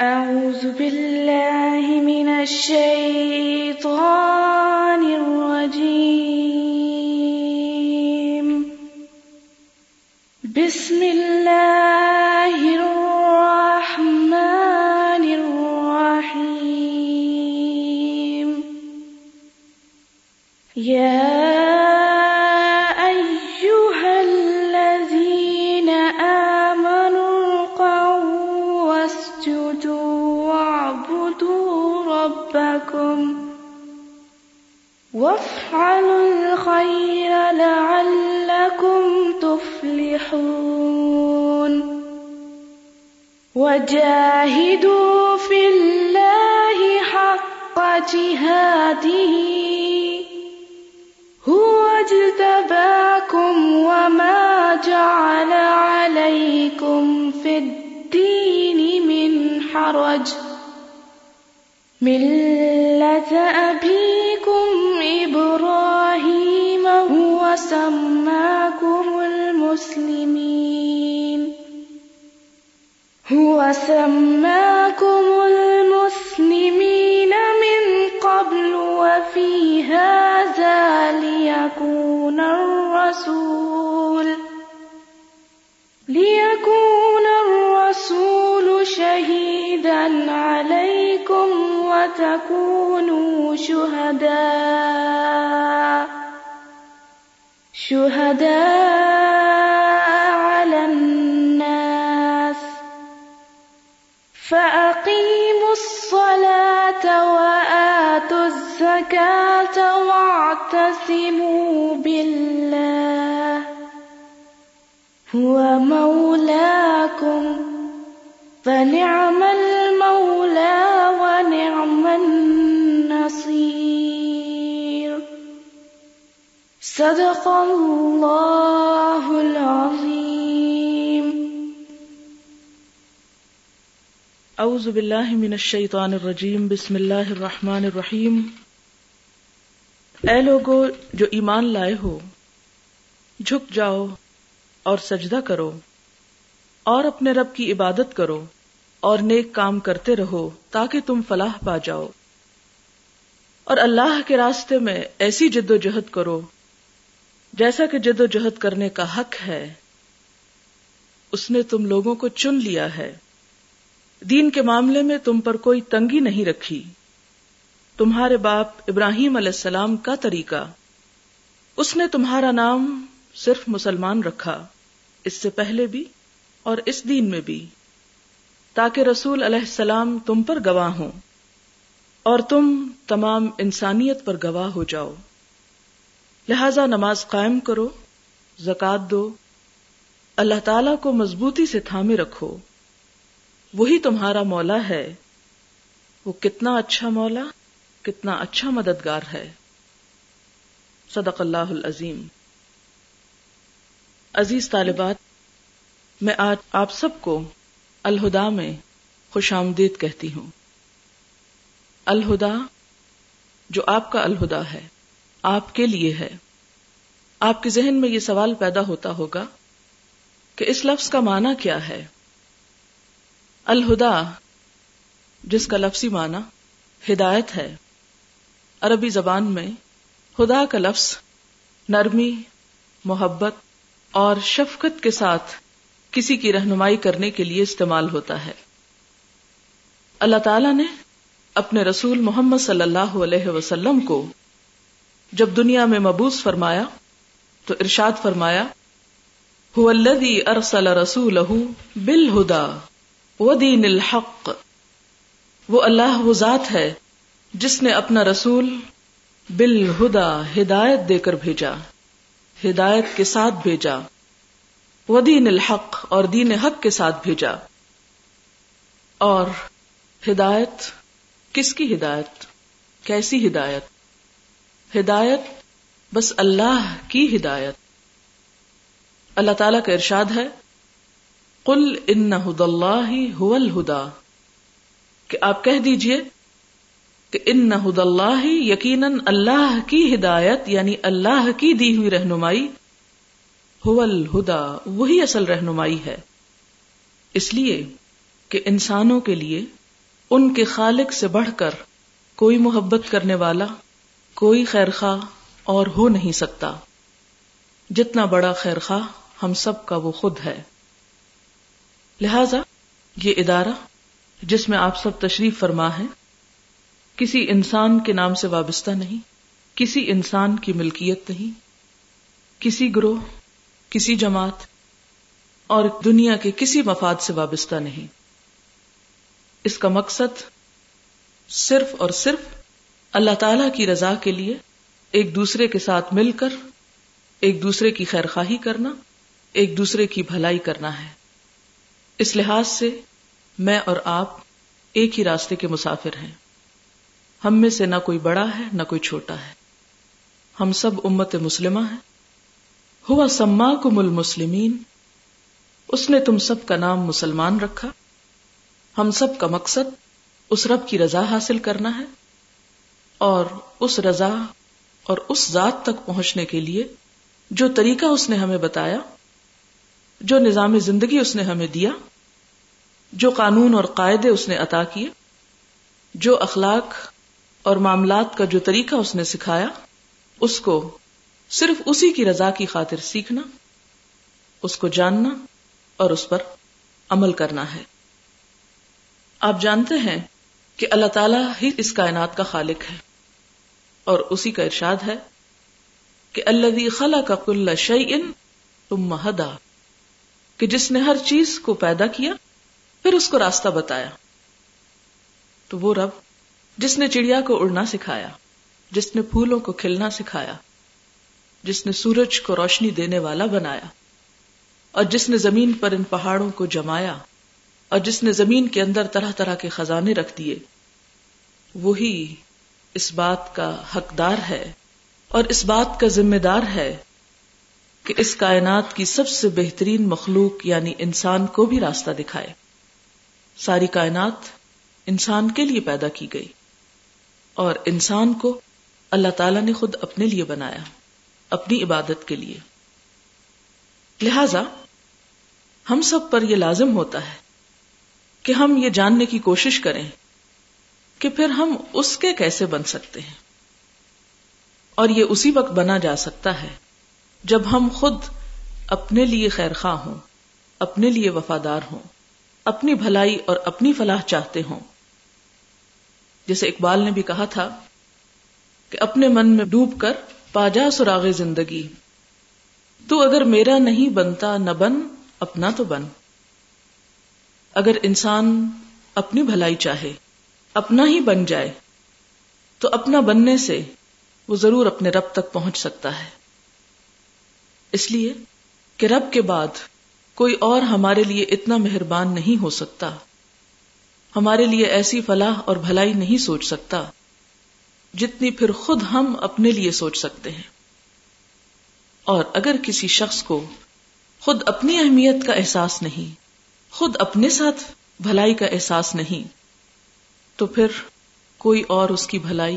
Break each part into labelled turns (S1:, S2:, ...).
S1: أعوذ بالله من الشيطان الرجيم. بسم الله وجاهدوا في الله حق جهاده. هو اجتباكم وما جعل عليكم في الدين من حرج. ملة أبيكم هو سماكم المسلمين من قبل وفي هذا ليكون الرسول ليكون الرسول شهيدا عليكم وتكونوا شهداء شهداء فأقيموا الصلاة وآتوا الزكاة واعتصموا بالله هو مولاكم فنعم المولى ونعم النصير صدق الله العظيم
S2: اعوذ باللہ من الشیطان الرجیم، بسم اللہ الرحمن الرحیم۔ اے لوگو، جو ایمان لائے ہو، جھک جاؤ اور سجدہ کرو، اور اپنے رب کی عبادت کرو، اور نیک کام کرتے رہو تاکہ تم فلاح پا جاؤ۔ اور اللہ کے راستے میں ایسی جد و جہد کرو، جیسا کہ جد و جہد کرنے کا حق ہے۔ اس نے تم لوگوں کو چن لیا ہے۔ دین کے معاملے میں تم پر کوئی تنگی نہیں رکھی۔ تمہارے باپ ابراہیم علیہ السلام کا طریقہ۔ اس نے تمہارا نام صرف مسلمان رکھا، اس سے پہلے بھی اور اس دین میں بھی۔ تاکہ رسول علیہ السلام تم پر گواہ ہوں اور تم تمام انسانیت پر گواہ ہو جاؤ۔ لہذا نماز قائم کرو زکات دو۔ اللہ تعالی کو مضبوطی سے تھامے رکھو۔ وہی تمہارا مولا ہے۔ وہ کتنا اچھا مولا، کتنا اچھا مددگار ہے۔ صدق اللہ العظیم۔ عزیز طالبات، میں آج آپ سب کو الہدا میں خوش آمدید کہتی ہوں۔ الہدا جو آپ کا الہدا ہے، آپ کے لیے ہے۔ آپ کے ذہن میں یہ سوال پیدا ہوتا ہوگا کہ اس لفظ کا معنی کیا ہے؟ الہدا، جس کا لفظی معنی ہدایت ہے۔ عربی زبان میں خدا کا لفظ نرمی، محبت اور شفقت کے ساتھ کسی کی رہنمائی کرنے کے لیے استعمال ہوتا ہے۔ اللہ تعالی نے اپنے رسول محمد صلی اللہ علیہ وسلم کو جب دنیا میں مبوس فرمایا تو ارشاد فرمایا، هو الذي ارسل رسوله بالهدى ودين الحق، وہ اللہ وہ ذات ہے جس نے اپنا رسول بالہدا ہدایت دے کر بھیجا، ہدایت کے ساتھ بھیجا ودین الحق اور دین حق کے ساتھ بھیجا۔ اور ہدایت کس کی ہدایت؟ کیسی ہدایت؟ ہدایت بس اللہ کی ہدایت۔ اللہ تعالی کا ارشاد ہے قل ان ہد اللہ هو الہدا کہ آپ کہہ دیجیے کہ ان ہد اللہ یقیناً اللہ کی ہدایت یعنی اللہ کی دی ہوئی رہنمائی هو الہدا، وہی اصل رہنمائی ہے۔ اس لیے کہ انسانوں کے لیے، ان کے خالق سے بڑھ کر کوئی محبت کرنے والا، کوئی خیر خواہ اور ہو نہیں سکتا۔ جتنا بڑا خیر خواہ ہم سب کا وہ خود ہے۔ لہذا یہ ادارہ جس میں آپ سب تشریف فرما ہے کسی انسان کے نام سے وابستہ نہیں، کسی انسان کی ملکیت نہیں، کسی گروہ، کسی جماعت اور دنیا کے کسی مفاد سے وابستہ نہیں۔ اس کا مقصد صرف اور صرف اللہ تعالی کی رضا کے لیے ایک دوسرے کے ساتھ مل کر، ایک دوسرے کی خیر خواہی کرنا، ایک دوسرے کی بھلائی کرنا ہے۔ اس لحاظ سے میں اور آپ ایک ہی راستے کے مسافر ہیں۔ ہم میں سے نہ کوئی بڑا ہے، نہ کوئی چھوٹا ہے۔ ہم سب امت مسلمہ ہیں۔ ہوا سما کم المسلمین۔ اس نے تم سب کا نام مسلمان رکھا۔ ہم سب کا مقصد اس رب کی رضا حاصل کرنا ہے۔ اور اس رضا اور اس ذات تک پہنچنے کے لیے جو طریقہ اس نے ہمیں بتایا جو نظام زندگی اس نے ہمیں دیا، جو قانون اور قاعدے اس نے عطا کیے، جو اخلاق اور معاملات کا جو طریقہ اس نے سکھایا، اس کو صرف اسی کی رضا کی خاطر سیکھنا، اس کو جاننا اور اس پر عمل کرنا ہے۔ آپ جانتے ہیں کہ اللہ تعالیٰ ہی اس کائنات کا خالق ہے اور اسی کا ارشاد ہے کہ اللہ خلا کا کل شعین تم مہدا کہ جس نے ہر چیز کو پیدا کیا، پھر اس کو راستہ بتایا۔ تو وہ رب، جس نے چڑیا کو اڑنا سکھایا، جس نے پھولوں کو کھلنا سکھایا، جس نے سورج کو روشنی دینے والا بنایا، اور جس نے زمین پر ان پہاڑوں کو جمایا، اور جس نے زمین کے اندر طرح طرح کے خزانے رکھ دیے۔ وہی اس بات کا حقدار ہے، اور اس بات کا ذمہ دار ہے کہ اس کائنات کی سب سے بہترین مخلوق یعنی انسان کو بھی راستہ دکھائے۔ ساری کائنات انسان کے لیے پیدا کی گئی اور انسان کو اللہ تعالی نے خود اپنے لیے بنایا، اپنی عبادت کے لیے۔ لہذا ہم سب پر یہ لازم ہوتا ہے کہ ہم یہ جاننے کی کوشش کریں کہ پھر ہم اس کے کیسے بن سکتے ہیں۔ اور یہ اسی وقت بنا جا سکتا ہے جب ہم خود اپنے لیے خیر خواہ ہوں، اپنے لیے وفادار ہوں، اپنی بھلائی اور اپنی فلاح چاہتے ہوں۔ جیسے اقبال نے بھی کہا تھا کہ اپنے من میں ڈوب کر پاجا سراغ زندگی، تو اگر میرا نہیں بنتا نہ بن، اپنا تو بن۔ اگر انسان اپنی بھلائی چاہے، اپنا ہی بن جائے، تو اپنا بننے سے وہ ضرور اپنے رب تک پہنچ سکتا ہے۔ اس لیے کہ رب کے بعد کوئی اور ہمارے لیے اتنا مہربان نہیں ہو سکتا۔ ہمارے لیے ایسی فلاح اور بھلائی نہیں سوچ سکتا جتنی پھر خود ہم اپنے لیے سوچ سکتے ہیں۔ اور اگر کسی شخص کو خود اپنی اہمیت کا احساس نہیں، خود اپنے ساتھ بھلائی کا احساس نہیں، تو پھر کوئی اور اس کی بھلائی،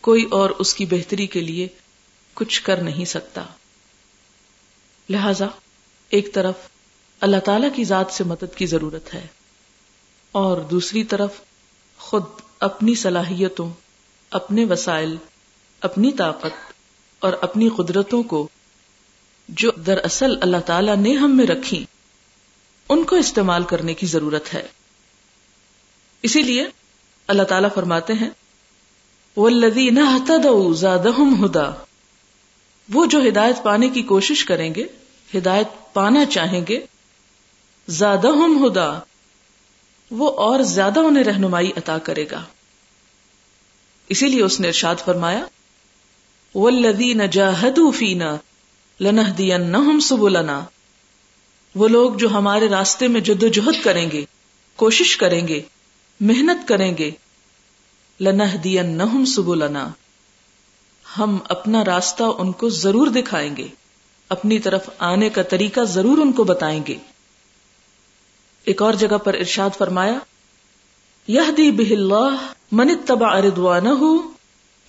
S2: کوئی اور اس کی بہتری کے لیے کچھ کر نہیں سکتا۔ لہذا ایک طرف اللہ تعالی کی ذات سے مدد کی ضرورت ہے اور دوسری طرف خود اپنی صلاحیتوں، اپنے وسائل، اپنی طاقت اور اپنی قدرتوں کو جو دراصل اللہ تعالی نے ہم میں رکھی ان کو استعمال کرنے کی ضرورت ہے۔ اسی لیے اللہ تعالیٰ فرماتے ہیں ہدا وہ جو ہدایت پانے کی کوشش کریں گے، ہدایت پانا چاہیں گے، زیادہ ہم ہدا، وہ اور زیادہ انہیں رہنمائی عطا کرے گا۔ اسی لیے اس نے ارشاد فرمایا ولدین جاہدو فینا لنہدینہم سبلنا۔ وہ لوگ جو ہمارے راستے میں جد و جہد کریں گے، کوشش کریں گے، محنت کریں گے لنہدینہم سبلنا۔ ہم اپنا راستہ ان کو ضرور دکھائیں گے۔ اپنی طرف آنے کا طریقہ ضرور ان کو بتائیں گے۔ ایک اور جگہ پر ارشاد فرمایا یہ دی بہ اللہ من تبا اردوان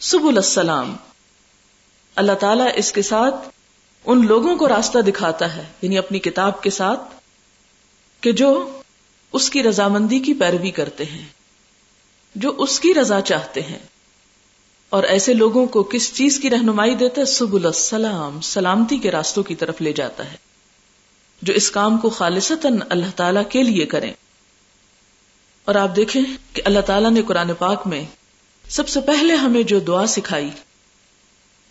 S2: سبل السلام۔ اللہ تعالیٰ اس کے ساتھ ان لوگوں کو راستہ دکھاتا ہے یعنی اپنی کتاب کے ساتھ، کہ جو اس کی رضامندی کی پیروی کرتے ہیں، جو اس کی رضا چاہتے ہیں۔ اور ایسے لوگوں کو کس چیز کی رہنمائی دیتا ہے؟ سب السلام، سلامتی کے راستوں کی طرف لے جاتا ہے، جو اس کام کو خالصتاً اللہ تعالی کے لیے کریں۔ اور آپ دیکھیں کہ اللہ تعالیٰ نے قرآن پاک میں سب سے پہلے ہمیں جو دعا سکھائی،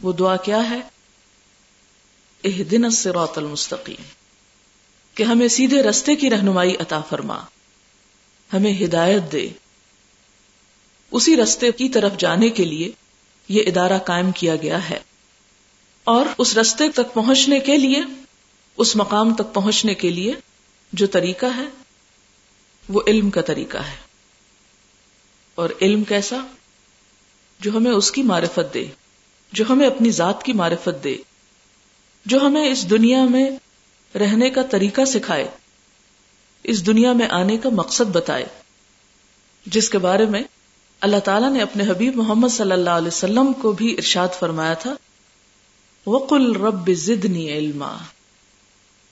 S2: وہ دعا کیا ہے؟ اح دن المستقیم، کہ ہمیں سیدھے رستے کی رہنمائی عطا فرما، ہمیں ہدایت دے۔ اسی رستے کی طرف جانے کے لیے یہ ادارہ قائم کیا گیا ہے۔ اور اس رستے تک پہنچنے کے لیے، اس مقام تک پہنچنے کے لیے جو طریقہ ہے، وہ علم کا طریقہ ہے۔ اور علم کیسا؟ جو ہمیں اس کی معرفت دے، جو ہمیں اپنی ذات کی معرفت دے، جو ہمیں اس دنیا میں رہنے کا طریقہ سکھائے، اس دنیا میں آنے کا مقصد بتائے، جس کے بارے میں اللہ تعالیٰ نے اپنے حبیب محمد صلی اللہ علیہ وسلم کو بھی ارشاد فرمایا تھا، وقل رب زدنی علما۔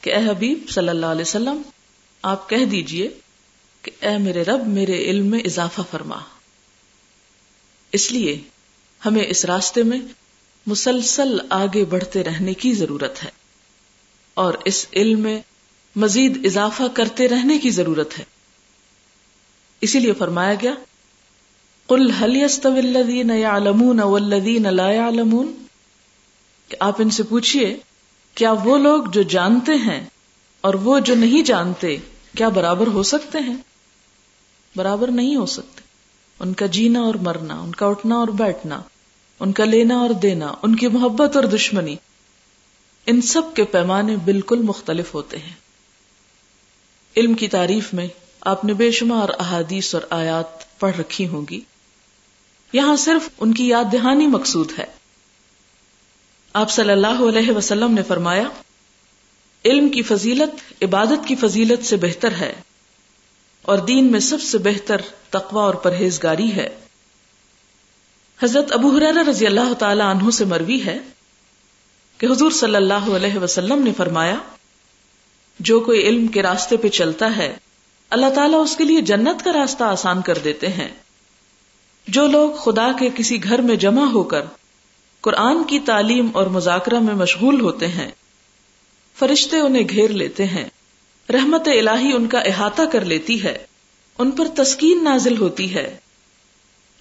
S2: کہ اے حبیب صلی اللہ علیہ وسلم، آپ کہہ دیجیے کہ اے میرے رب، میرے علم میں اضافہ فرما۔ اس لیے ہمیں اس راستے میں مسلسل آگے بڑھتے رہنے کی ضرورت ہے، اور اس علم میں مزید اضافہ کرتے رہنے کی ضرورت ہے۔ اسی لیے فرمایا گیا کل الذین یعلمون والذین لا یعلمون کہ آپ ان سے پوچھئے، کیا وہ لوگ جو جانتے ہیں اور وہ جو نہیں جانتے، کیا برابر ہو سکتے ہیں؟ برابر نہیں ہو سکتے۔ ان کا جینا اور مرنا، ان کا اٹھنا اور بیٹھنا، ان کا لینا اور دینا، ان کی محبت اور دشمنی، ان سب کے پیمانے بالکل مختلف ہوتے ہیں۔ علم کی تعریف میں آپ نے بے شمار احادیث اور آیات پڑھ رکھی ہوں گی۔ یہاں صرف ان کی یاد دہانی مقصود ہے۔ آپ صلی اللہ علیہ وسلم نے فرمایا، علم کی فضیلت عبادت کی فضیلت سے بہتر ہے اور دین میں سب سے بہتر تقوا اور پرہیزگاری ہے۔ حضرت ابو حرار رضی اللہ تعالی عنہ سے مروی ہے کہ حضور صلی اللہ علیہ وسلم نے فرمایا، جو کوئی علم کے راستے پہ چلتا ہے، اللہ تعالیٰ اس کے لیے جنت کا راستہ آسان کر دیتے ہیں۔ جو لوگ خدا کے کسی گھر میں جمع ہو کر قرآن کی تعلیم اور مذاکرہ میں مشغول ہوتے ہیں، فرشتے انہیں گھیر لیتے ہیں، رحمت الہی ان کا احاطہ کر لیتی ہے، ان پر تسکین نازل ہوتی ہے۔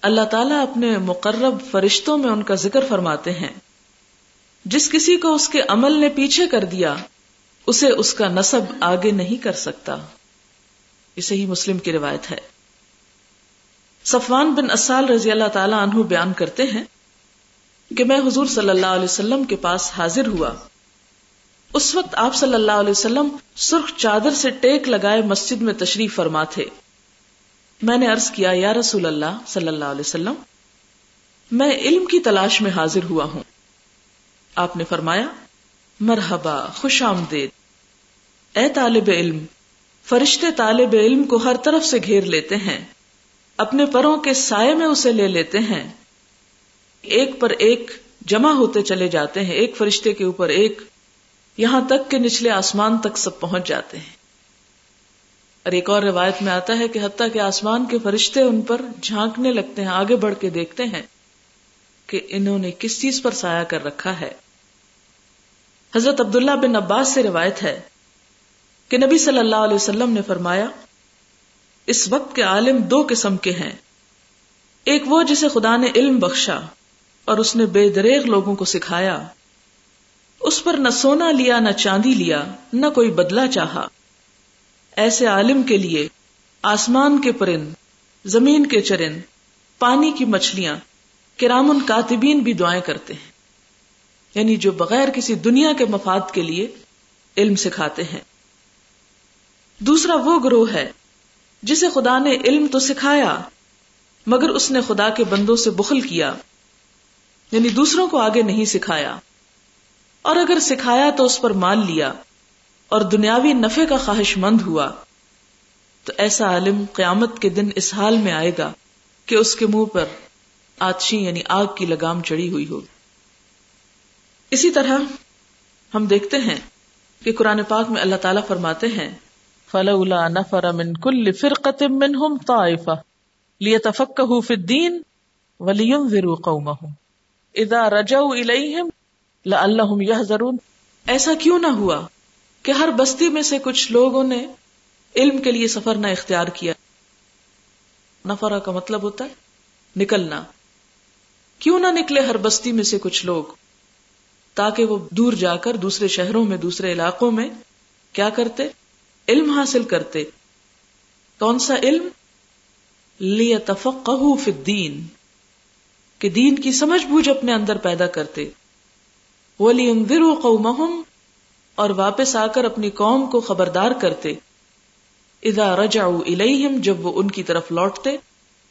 S2: اللہ تعالیٰ اپنے مقرب فرشتوں میں ان کا ذکر فرماتے ہیں۔ جس کسی کو اس کے عمل نے پیچھے کر دیا، اسے اس کا نصب آگے نہیں کر سکتا۔ اسے ہی مسلم کی روایت ہے۔ صفوان بن اسال رضی اللہ تعالی عنہ بیان کرتے ہیں کہ میں حضور صلی اللہ علیہ وسلم کے پاس حاضر ہوا۔ اس وقت آپ صلی اللہ علیہ وسلم سرخ چادر سے ٹیک لگائے مسجد میں تشریف فرما تھے۔ میں نے عرض کیا، یا رسول اللہ صلی اللہ علیہ وسلم، میں علم کی تلاش میں حاضر ہوا ہوں۔ آپ نے فرمایا، مرحبا، خوش آمدید۔ اے طالب علم، فرشتے طالب علم کو ہر طرف سے گھیر لیتے ہیں۔ اپنے پروں کے سائے میں اسے لے لیتے ہیں۔ ایک پر ایک جمع ہوتے چلے جاتے ہیں، ایک فرشتے کے اوپر ایک یہاں تک کہ نچلے آسمان تک سب پہنچ جاتے ہیں۔ اور ایک اور روایت میں آتا ہے کہ حتیٰ کہ آسمان کے فرشتے ان پر جھانکنے لگتے ہیں، آگے بڑھ کے دیکھتے ہیں کہ انہوں نے کس چیز پر سایہ کر رکھا ہے۔ حضرت عبداللہ بن عباس سے روایت ہے کہ نبی صلی اللہ علیہ وسلم نے فرمایا اس وقت کے عالم دو قسم کے ہیں۔ ایک وہ جسے خدا نے علم بخشا اور اس نے بے دریغ لوگوں کو سکھایا۔ اس پر نہ سونا لیا، نہ چاندی لیا، نہ کوئی بدلہ چاہا۔ ایسے عالم کے لیے آسمان کے پرند، زمین کے چرند، پانی کی مچھلیاں کرامن کاتبین بھی دعائیں کرتے ہیں۔ یعنی جو بغیر کسی دنیا کے مفاد کے لیے علم سکھاتے ہیں۔ دوسرا وہ گروہ ہے جسے خدا نے علم تو سکھایا، مگر اس نے خدا کے بندوں سے بخل کیا یعنی دوسروں کو آگے نہیں سکھایا۔ اور اگر سکھایا تو اس پر مال لیا، اور دنیاوی نفے کا خواہش مند ہوا۔ تو ایسا عالم قیامت کے دن اس حال میں آئے گا کہ اس کے منہ پر آتشی یعنی آگ کی لگام چڑی ہوئی ہوگی۔ اسی طرح ہم دیکھتے ہیں کہ قرآن پاک میں اللہ تعالیٰ فرماتے ہیں فلولا نفر من كل فرقة منهم طائفة لیے تفک الدین ولیم ورو قوم ادا رجا اللہ یہ ضرور ایسا کیوں نہ ہوا کہ ہر بستی میں سے کچھ لوگوں نے علم کے لیے سفر نہ اختیار کیا؟ نفرا کا مطلب ہوتا ہے نکلنا. کیوں نہ نکلے ہر بستی میں سے کچھ لوگ؟ تاکہ وہ دور جا کر دوسرے شہروں میں، دوسرے علاقوں میں کیا کرتے؟ علم حاصل کرتے۔ کون سا علم؟ لیا تفق الدین کہ دین کی سمجھ بوجھ اپنے اندر پیدا کرتے۔ ولی قومہم اور واپس آ کر اپنی قوم کو خبردار کرتے۔ اذا رجعوا الیہم جب وہ ان کی طرف لوٹتے۔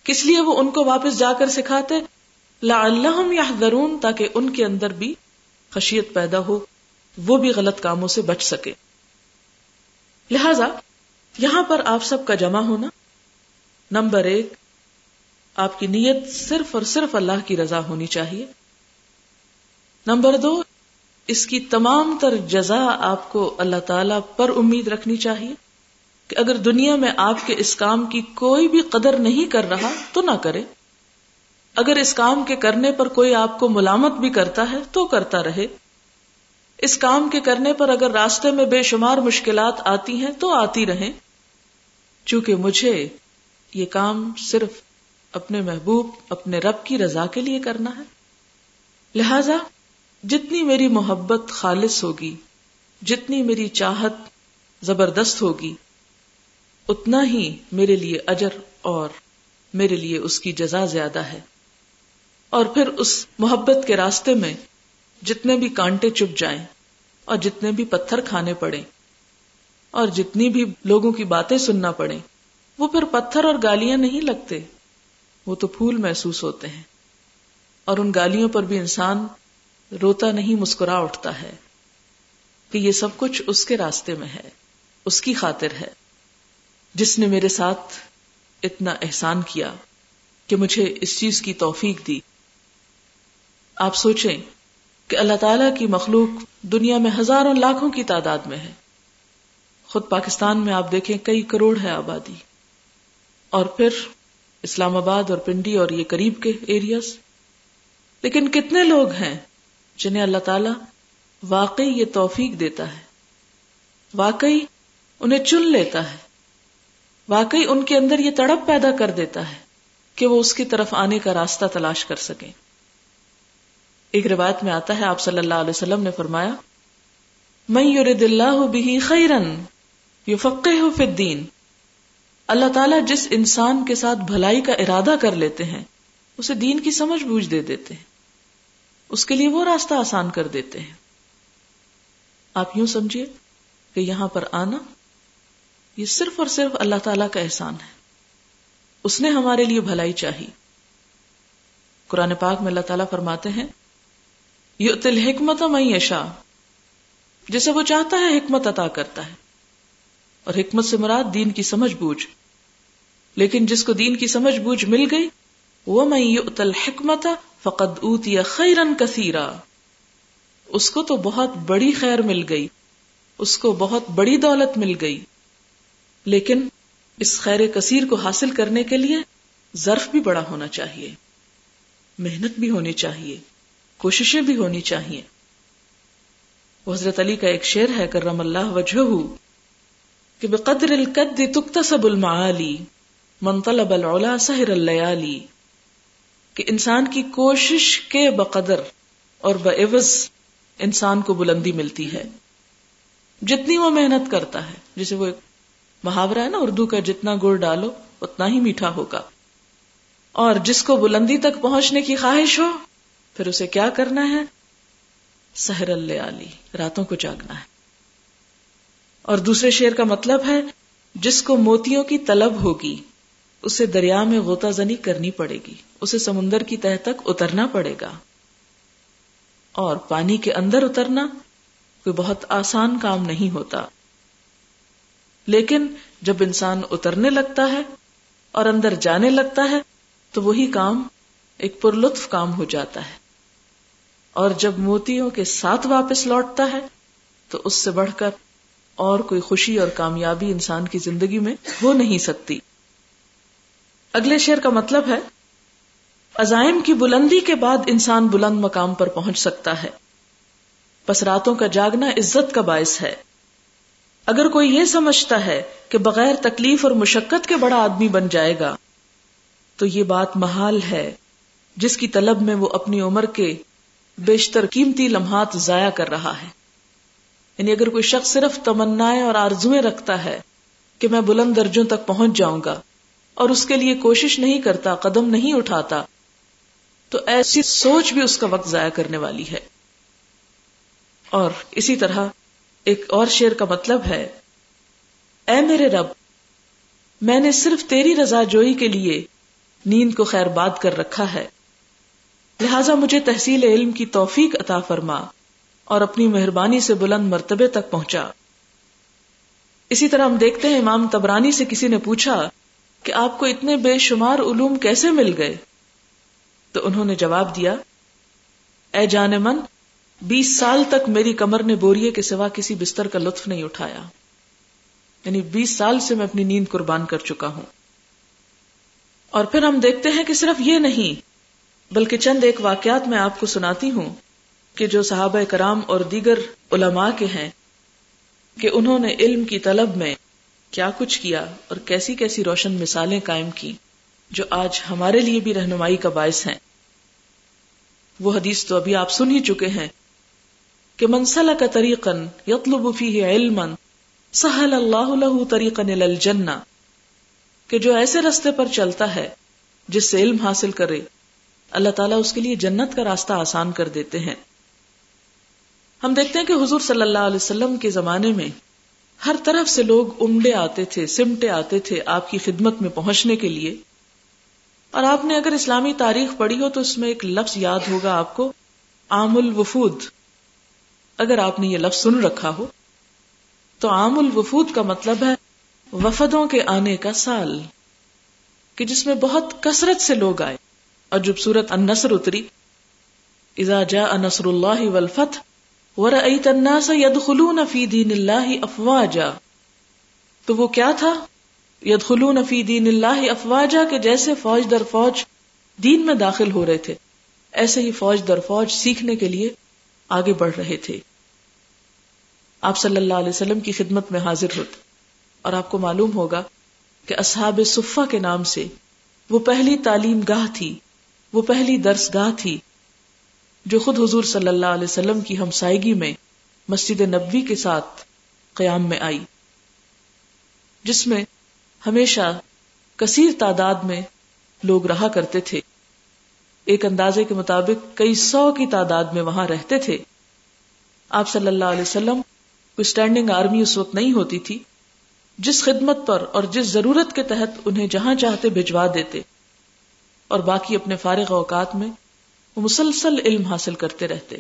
S2: کس لیے وہ ان کو واپس جا کر سکھاتے؟ لعلہم یحذرون تاکہ ان کے اندر بھی خشیت پیدا ہو، وہ بھی غلط کاموں سے بچ سکے۔ لہذا یہاں پر آپ سب کا جمع ہونا، نمبر ایک، آپ کی نیت صرف اور صرف اللہ کی رضا ہونی چاہیے۔ نمبر دو، اس کی تمام تر جزا آپ کو اللہ تعالی پر امید رکھنی چاہیے کہ اگر دنیا میں آپ کے اس کام کی کوئی بھی قدر نہیں کر رہا تو نہ کرے۔ اگر اس کام کے کرنے پر کوئی آپ کو ملامت بھی کرتا ہے تو کرتا رہے۔ اس کام کے کرنے پر اگر راستے میں بے شمار مشکلات آتی ہیں تو آتی رہیں۔ چونکہ مجھے یہ کام صرف اپنے محبوب، اپنے رب کی رضا کے لیے کرنا ہے۔ لہذا جتنی میری محبت خالص ہوگی، جتنی میری چاہت زبردست ہوگی، اتنا ہی میرے لیے اجر اور میرے لیے اس کی جزا زیادہ ہے۔ اور پھر اس محبت کے راستے میں جتنے بھی کانٹے چپ جائیں اور جتنے بھی پتھر کھانے پڑے اور جتنی بھی لوگوں کی باتیں سننا پڑے وہ پھر پتھر اور گالیاں نہیں لگتے، وہ تو پھول محسوس ہوتے ہیں۔ اور ان گالیوں پر بھی انسان روتا نہیں، مسکرا اٹھتا ہے کہ یہ سب کچھ اس کے راستے میں ہے، اس کی خاطر ہے۔ جس نے میرے ساتھ اتنا احسان کیا کہ مجھے اس چیز کی توفیق دی۔ آپ سوچیں کہ اللہ تعالی کی مخلوق دنیا میں ہزاروں لاکھوں کی تعداد میں ہے۔ خود پاکستان میں آپ دیکھیں کئی کروڑ ہے آبادی۔ اور پھر اسلام آباد اور پنڈی اور یہ قریب کے ایریاز لیکن کتنے لوگ ہیں جنہیں اللہ تعالی واقعی یہ توفیق دیتا ہے۔ واقعی انہیں چن لیتا ہے۔ واقعی ان کے اندر یہ تڑپ پیدا کر دیتا ہے کہ وہ اس کی طرف آنے کا راستہ تلاش کر سکیں۔ ایک روایت میں آتا ہے، آپ صلی اللہ علیہ وسلم نے فرمایا میں یورد اللہ بھی خیرن یو فقے ہو فدین اللہ تعالیٰ جس انسان کے ساتھ بھلائی کا ارادہ کر لیتے ہیں، اسے دین کی سمجھ بوجھ دے دیتے ہیں۔ اس کے لیے وہ راستہ آسان کر دیتے ہیں۔ آپ یوں سمجھیے کہ یہاں پر آنا، یہ صرف اور صرف اللہ تعالی کا احسان ہے۔ اس نے ہمارے لیے بھلائی چاہی۔ قرآن پاک میں اللہ تعالیٰ فرماتے ہیں یہ حکمت میں یشا جسے وہ چاہتا ہے حکمت عطا کرتا ہے۔ اور حکمت سے مراد دین کی سمجھ بوجھ۔ لیکن جس کو دین کی سمجھ بوجھ مل گئی وہ میں اتل حکمت فقد اوتی خیرن کثیرا۔ اس کو تو بہت بڑی خیر مل گئی، اس کو بہت بڑی دولت مل گئی۔ لیکن اس خیر کثیر کو حاصل کرنے کے لیے ظرف بھی بڑا ہونا چاہیے، محنت بھی ہونی چاہیے۔ کوششیں بھی ہونی چاہیے۔ حضرت علی کا ایک شعر ہے، کرم اللہ وجہ کہ بقدر القد تکتسب المعالی، من طلب العلا سحر اللیالی، کہ انسان کی کوشش کے بقدر اور بعوض انسان کو بلندی ملتی ہے۔ جتنی وہ محنت کرتا ہے، جسے وہ محاورہ ہے نا، اردو کا جتنا گڑ ڈالو، اتنا ہی میٹھا ہوگا۔ اور جس کو بلندی تک پہنچنے کی خواہش ہو پھر اسے کیا کرنا ہے؟ سہر اللہ راتوں کو جاگنا ہے۔ اور دوسرے شیر کا مطلب ہے، جس کو موتیوں کی طلب ہوگی، اسے دریا میں غوطہ زنی کرنی پڑے گی، اسے سمندر کی تہ تک اترنا پڑے گا۔ اور پانی کے اندر اترنا کوئی بہت آسان کام نہیں ہوتا۔ لیکن جب انسان اترنے لگتا ہے اور اندر جانے لگتا ہے، تو وہی کام ایک پر لطف کام ہو جاتا ہے۔ اور جب موتیوں کے ساتھ واپس لوٹتا ہے، تو اس سے بڑھ کر اور کوئی خوشی اور کامیابی انسان کی زندگی میں ہو نہیں سکتی۔ اگلے شعر کا مطلب ہے، عزائم کی بلندی کے بعد انسان بلند مقام پر پہنچ سکتا ہے۔ پس راتوں کا جاگنا عزت کا باعث ہے۔ اگر کوئی یہ سمجھتا ہے کہ بغیر تکلیف اور مشقت کے بڑا آدمی بن جائے گا، تو یہ بات محال ہے، جس کی طلب میں وہ اپنی عمر کے بیشتر قیمتی لمحات ضائع کر رہا ہے۔ یعنی اگر کوئی شخص صرف تمنا اور آرزویں رکھتا ہے کہ میں بلند درجوں تک پہنچ جاؤں گا اور اس کے لیے کوشش نہیں کرتا، قدم نہیں اٹھاتا، تو ایسی سوچ بھی اس کا وقت ضائع کرنے والی ہے۔ اور اسی طرح ایک اور شعر کا مطلب ہے، اے میرے رب، میں نے صرف تیری رضا جوئی کے لیے نیند کو خیر باد کر رکھا ہے۔ لہذا مجھے تحصیل علم کی توفیق عطا فرما اور اپنی مہربانی سے بلند مرتبے تک پہنچا۔ اسی طرح ہم دیکھتے ہیں امام تبرانی سے کسی نے پوچھا کہ آپ کو اتنے بے شمار علوم کیسے مل گئے؟ تو انہوں نے جواب دیا، اے جان من، بیس سال تک میری کمر نے بوریے کے سوا کسی بستر کا لطف نہیں اٹھایا۔ یعنی بیس سال سے میں اپنی نیند قربان کر چکا ہوں۔ اور پھر ہم دیکھتے ہیں کہ صرف یہ نہیں بلکہ چند ایک واقعات میں آپ کو سناتی ہوں کہ جو صحابہ کرام اور دیگر علماء کے ہیں کہ انہوں نے علم کی طلب میں کیا کچھ کیا اور کیسی کیسی روشن مثالیں قائم کی جو آج ہمارے لیے بھی رہنمائی کا باعث ہیں۔ وہ حدیث تو ابھی آپ سن ہی چکے ہیں کہ منسلہ کا طریقن یطلب فیہ علما، سہل اللہ له طریقا الجنہ، کہ جو ایسے رستے پر چلتا ہے جس سے علم حاصل کرے اللہ تعالیٰ اس کے لیے جنت کا راستہ آسان کر دیتے ہیں۔ ہم دیکھتے ہیں کہ حضور صلی اللہ علیہ وسلم کے زمانے میں ہر طرف سے لوگ امڈے آتے تھے، سمٹے آتے تھے آپ کی خدمت میں پہنچنے کے لیے۔ اور آپ نے اگر اسلامی تاریخ پڑھی ہو تو اس میں ایک لفظ یاد ہوگا آپ کو عام الوفود اگر آپ نے یہ لفظ سن رکھا ہو تو عام الوفود کا مطلب ہے وفدوں کے آنے کا سال، کہ جس میں بہت کثرت سے لوگ آئے۔ اور جب سورت النصر اتری، اذا جاء نصر اللہ والفتح ورأيت الناس يدخلون في دين الله افواجا. تو وہ کیا تھا؟ يدخلون في دين الله افواجا کہ جیسے فوج در فوج دین میں داخل ہو رہے تھے، ایسے ہی فوج در فوج سیکھنے کے لیے آگے بڑھ رہے تھے۔ آپ صلی اللہ علیہ وسلم کی خدمت میں حاضر ہوتے اور آپ کو معلوم ہوگا کہ اصحاب صفہ کے نام سے وہ پہلی تعلیم گاہ تھی۔ وہ پہلی درس گاہ تھی جو خود حضور صلی اللہ علیہ وسلم کی ہمسائیگی میں مسجد نبوی کے ساتھ قیام میں آئی، جس میں ہمیشہ کثیر تعداد میں لوگ رہا کرتے تھے۔ ایک اندازے کے مطابق کئی سو کی تعداد میں وہاں رہتے تھے۔ آپ صلی اللہ علیہ وسلم کوئی اسٹینڈنگ آرمی اس وقت نہیں ہوتی تھی، جس خدمت پر اور جس ضرورت کے تحت انہیں جہاں چاہتے بھجوا دیتے۔ اور باقی اپنے فارغ اوقات میں وہ مسلسل علم حاصل کرتے رہتے۔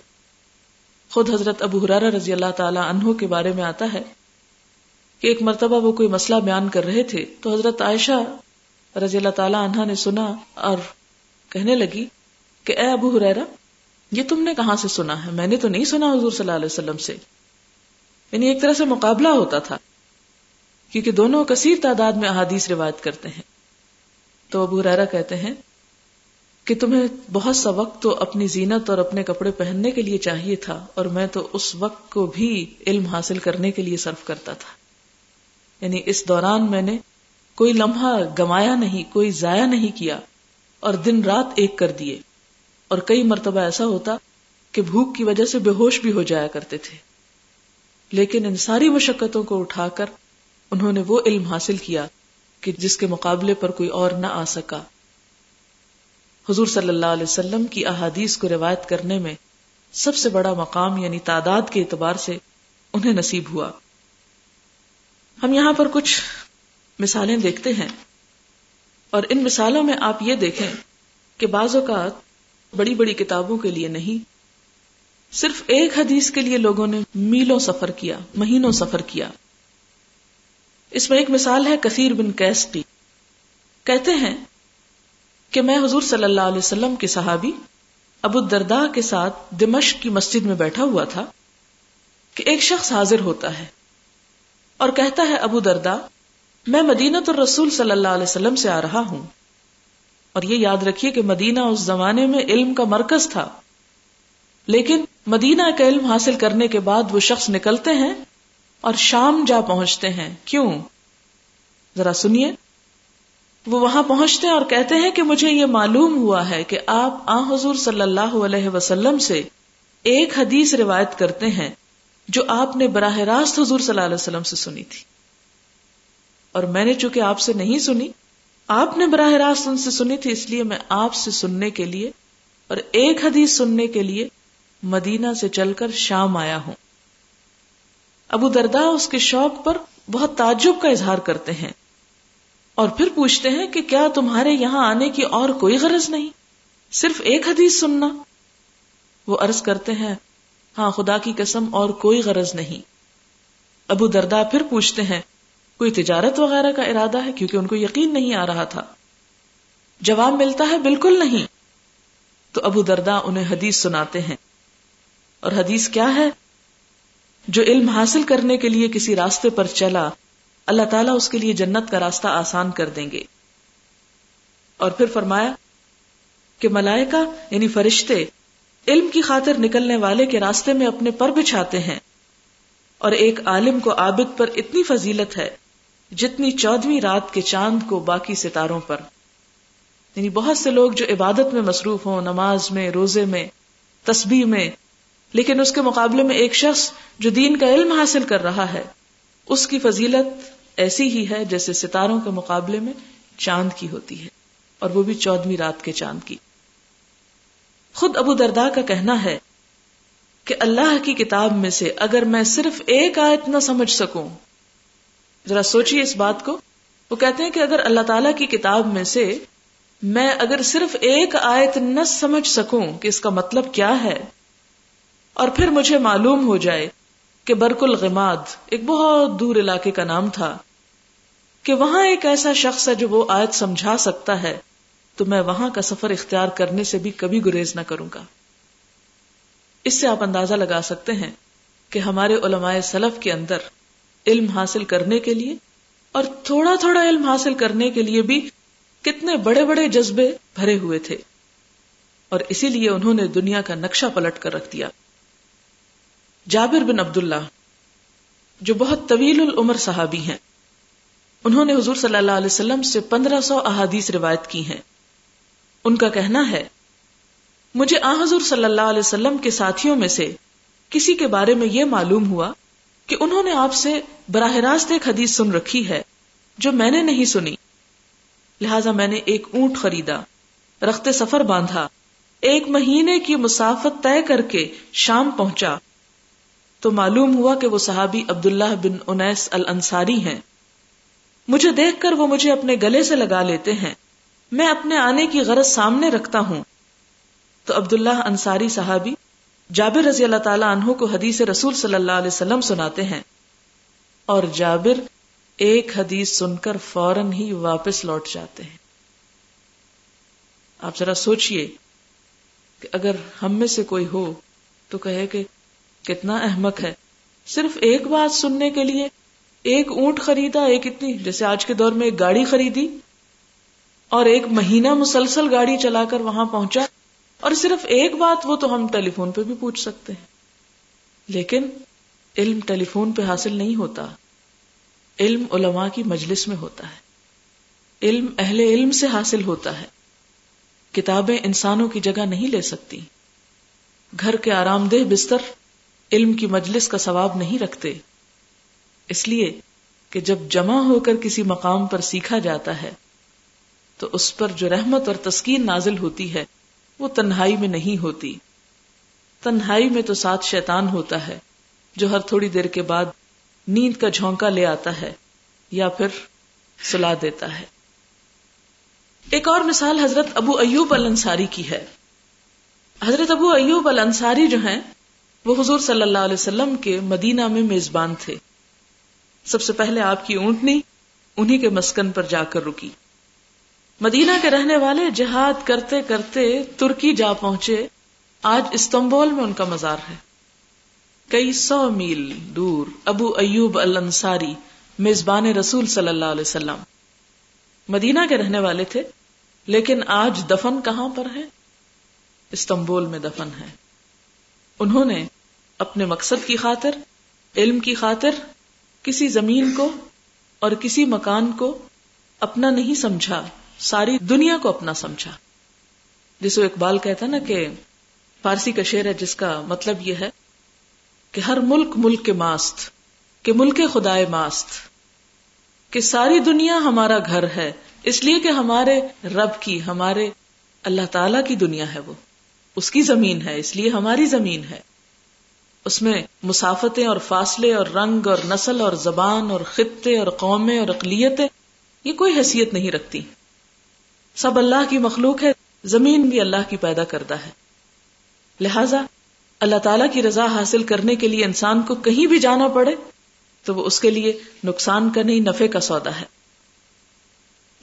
S2: خود حضرت ابو حرارہ رضی اللہ تعالی عنہ کے بارے میں آتا ہے کہ ایک مرتبہ وہ کوئی مسئلہ بیان کر رہے تھے تو حضرت عائشہ رضی اللہ تعالی عنہ نے سنا اور کہنے لگی کہ اے ابو حرارہ یہ تم نے کہاں سے سنا ہے؟ میں نے تو نہیں سنا حضور صلی اللہ علیہ وسلم سے۔ یعنی ایک طرح سے مقابلہ ہوتا تھا، کیونکہ دونوں کثیر تعداد میں احادیث روایت کرتے ہیں۔ تو ابو ریرا کہتے ہیں کہ تمہیں بہت سا وقت تو اپنی زینت اور اپنے کپڑے پہننے کے لیے چاہیے تھا اور میں تو اس وقت کو بھی علم حاصل کرنے کے لیے صرف کرتا تھا۔ یعنی اس دوران میں نے کوئی لمحہ گمایا نہیں، کوئی ضائع نہیں کیا اور دن رات ایک کر دیے۔ اور کئی مرتبہ ایسا ہوتا کہ بھوک کی وجہ سے بے ہوش بھی ہو جایا کرتے تھے۔ لیکن ان ساری مشقتوں کو اٹھا کر انہوں نے وہ علم حاصل کیا کہ جس کے مقابلے پر کوئی اور نہ آ سکا۔ حضور صلی اللہ علیہ وسلم کی احادیث کو روایت کرنے میں سب سے بڑا مقام یعنی تعداد کے اعتبار سے انہیں نصیب ہوا۔ ہم یہاں پر کچھ مثالیں دیکھتے ہیں اور ان مثالوں میں آپ یہ دیکھیں کہ بعض اوقات بڑی بڑی کتابوں کے لیے نہیں، صرف ایک حدیث کے لیے لوگوں نے میلوں سفر کیا، مہینوں سفر کیا۔ اس میں ایک مثال ہے کثیر بن کیس کی۔ کہتے ہیں کہ میں حضور صلی اللہ علیہ وسلم کے صحابی ابو دردا کے ساتھ دمشق کی مسجد میں بیٹھا ہوا تھا کہ ایک شخص حاضر ہوتا ہے اور کہتا ہے، ابو دردا میں مدینت اور رسول صلی اللہ علیہ وسلم سے آ رہا ہوں۔ اور یہ یاد رکھیے کہ مدینہ اس زمانے میں علم کا مرکز تھا۔ لیکن مدینہ کا علم حاصل کرنے کے بعد وہ شخص نکلتے ہیں اور شام جا پہنچتے ہیں۔ کیوں؟ ذرا سنیے۔ وہ وہاں پہنچتے ہیں اور کہتے ہیں کہ مجھے یہ معلوم ہوا ہے کہ آپ آ حضور صلی اللہ علیہ وسلم سے ایک حدیث روایت کرتے ہیں جو آپ نے براہ راست حضور صلی اللہ علیہ وسلم سے سنی تھی۔ اور میں نے چونکہ آپ سے نہیں سنی، آپ نے براہ راست ان سے سنی تھی، اس لیے میں آپ سے سننے کے لیے اور ایک حدیث سننے کے لیے مدینہ سے چل کر شام آیا ہوں۔ ابو دردا اس کے شوق پر بہت تعجب کا اظہار کرتے ہیں۔ اور پھر پوچھتے ہیں کہ کیا تمہارے یہاں آنے کی اور کوئی غرض نہیں؟ صرف ایک حدیث سننا۔ وہ عرض کرتے ہیں ہاں خدا کی قسم اور کوئی غرض نہیں۔ ابو دردا پھر پوچھتے ہیں، کوئی تجارت وغیرہ کا ارادہ ہے؟ کیونکہ ان کو یقین نہیں آ رہا تھا۔ جواب ملتا ہے، بالکل نہیں۔ تو ابو دردا انہیں حدیث سناتے ہیں۔ اور حدیث کیا ہے؟ جو علم حاصل کرنے کے لیے کسی راستے پر چلا اللہ تعالیٰ اس کے لیے جنت کا راستہ آسان کر دیں گے۔ اور پھر فرمایا کہ ملائکہ یعنی فرشتے علم کی خاطر نکلنے والے کے راستے میں اپنے پر بچھاتے ہیں۔ اور ایک عالم کو عابد پر اتنی فضیلت ہے جتنی چودویں رات کے چاند کو باقی ستاروں پر۔ یعنی بہت سے لوگ جو عبادت میں مصروف ہوں، نماز میں، روزے میں، تسبیح میں، لیکن اس کے مقابلے میں ایک شخص جو دین کا علم حاصل کر رہا ہے، اس کی فضیلت ایسی ہی ہے جیسے ستاروں کے مقابلے میں چاند کی ہوتی ہے اور وہ بھی چودویں رات کے چاند کی۔ خود ابو دردا کا کہنا ہے کہ اللہ کی کتاب میں سے اگر میں صرف ایک آیت نہ سمجھ سکوں، ذرا سوچیے اس بات کو۔ وہ کہتے ہیں کہ اگر اللہ تعالی کی کتاب میں سے میں اگر صرف ایک آیت نہ سمجھ سکوں کہ اس کا مطلب کیا ہے اور پھر مجھے معلوم ہو جائے کہ برک الغماد ایک بہت دور علاقے کا نام تھا، کہ وہاں ایک ایسا شخص ہے جو وہ آیت سمجھا سکتا ہے، تو میں وہاں کا سفر اختیار کرنے سے بھی کبھی گریز نہ کروں گا۔ اس سے آپ اندازہ لگا سکتے ہیں کہ ہمارے علماء سلف کے اندر علم حاصل کرنے کے لیے اور تھوڑا تھوڑا علم حاصل کرنے کے لیے بھی کتنے بڑے بڑے جذبے بھرے ہوئے تھے۔ اور اسی لیے انہوں نے دنیا کا نقشہ پلٹ کر رکھ دیا۔ جابر بن عبداللہ، جو بہت طویل العمر صحابی ہیں۔ انہوں نے حضور صلی اللہ علیہ وسلم سے پندرہ سو احادیث روایت کی ہیں۔ ان کا کہنا ہے، مجھے آ حضور صلی اللہ علیہ وسلم کے ساتھیوں میں سے کسی کے بارے میں یہ معلوم ہوا کہ انہوں نے آپ سے براہ راست ایک حدیث سن رکھی ہے جو میں نے نہیں سنی۔ لہذا میں نے ایک اونٹ خریدا، رخت سفر باندھا، ایک مہینے کی مسافت طے کر کے شام پہنچا۔ تو معلوم ہوا کہ وہ صحابی عبداللہ بن انیس الانصاری ہیں۔ مجھے دیکھ کر وہ مجھے اپنے گلے سے لگا لیتے ہیں۔ میں اپنے آنے کی غرض سامنے رکھتا ہوں۔ تو عبداللہ انصاری صحابی جابر رضی اللہ تعالیٰ عنہ کو حدیث رسول صلی اللہ علیہ وسلم سناتے ہیں۔ اور جابر ایک حدیث سن کر فوراً ہی واپس لوٹ جاتے ہیں۔ آپ ذرا سوچئے کہ اگر ہم میں سے کوئی ہو تو کہے کہ کتنا احمق ہے۔ صرف ایک بات سننے کے لیے ایک اونٹ خریدا، ایک اتنی، جیسے آج کے دور میں ایک گاڑی خریدی اور ایک مہینہ مسلسل گاڑی چلا کر وہاں پہنچا اور صرف ایک بات وہ تو ہم ٹیلی فون پہ بھی پوچھ سکتے ہیں۔ لیکن علم ٹیلی فون پہ حاصل نہیں ہوتا۔ علم علماء کی مجلس میں ہوتا ہے۔ علم اہل علم سے حاصل ہوتا ہے۔ کتابیں انسانوں کی جگہ نہیں لے سکتی۔ گھر کے آرام دہ بستر علم کی مجلس کا ثواب نہیں رکھتے۔ اس لیے کہ جب جمع ہو کر کسی مقام پر سیکھا جاتا ہے، تو اس پر جو رحمت اور تسکین نازل ہوتی ہے، وہ تنہائی میں نہیں ہوتی۔ تنہائی میں تو ساتھ شیطان ہوتا ہے، جو ہر تھوڑی دیر کے بعد نیند کا جھونکا لے آتا ہے، یا پھر سلا دیتا ہے۔ ایک اور مثال حضرت ابو ایوب الانصاری کی ہے۔ حضرت ابو ایوب الانصاری جو ہیں وہ حضور صلی اللہ علیہ وسلم کے مدینہ میں میزبان تھے۔ سب سے پہلے آپ کی اونٹنی انہی کے مسکن پر جا کر رکی۔ مدینہ کے رہنے والے جہاد کرتے کرتے ترکی جا پہنچے۔ آج استنبول میں ان کا مزار ہے۔ کئی سو میل دور ابو ایوب میزبان رسول صلی اللہ علیہ وسلم۔ مدینہ کے رہنے والے تھے، لیکن آج دفن کہاں پر ہے استنبول میں دفن ہے انہوں نے اپنے مقصد کی خاطر، علم کی خاطر، کسی زمین کو اور کسی مکان کو اپنا نہیں سمجھا، ساری دنیا کو اپنا سمجھا۔ جسے اقبال کہتا نا کہ فارسی کا شعر ہے جس کا مطلب یہ ہے کہ ہر ملک ملک کے ماست، کہ ملک خدائے ماست، کہ ساری دنیا ہمارا گھر ہے، اس لیے کہ ہمارے رب کی، ہمارے اللہ تعالی کی دنیا ہے وہ۔ اس کی زمین ہے، اس لیے ہماری زمین ہے۔ اس میں مسافتیں اور فاصلے اور رنگ اور نسل اور زبان اور خطے اور قومیں اور اقلیتیں، یہ کوئی حیثیت نہیں رکھتی۔ سب اللہ کی مخلوق ہے، زمین بھی اللہ کی پیدا کرتا ہے۔ لہذا، اللہ تعالی کی رضا حاصل کرنے کے لیے انسان کو کہیں بھی جانا پڑے، تو وہ اس کے لیے نقصان کا نہیں نفے کا سودا ہے۔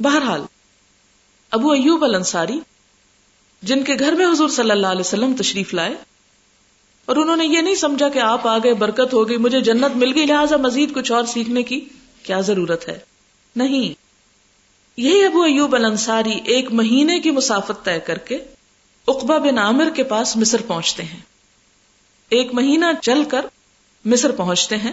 S2: بہرحال، ابو ایوب الانصاری، جن کے گھر میں حضور صلی اللہ علیہ وسلم تشریف لائے اور انہوں نے یہ نہیں سمجھا کہ آپ آگے برکت ہو گئی مجھے جنت مل گئی، لہٰذا مزید کچھ اور سیکھنے کی کیا ضرورت ہے؟ نہیں۔ یہی ابو ایوب الانصاری ایک مہینے کی مسافت طے کر کے اقبا بن عامر کے پاس مصر پہنچتے ہیں۔ ایک مہینہ چل کر مصر پہنچتے ہیں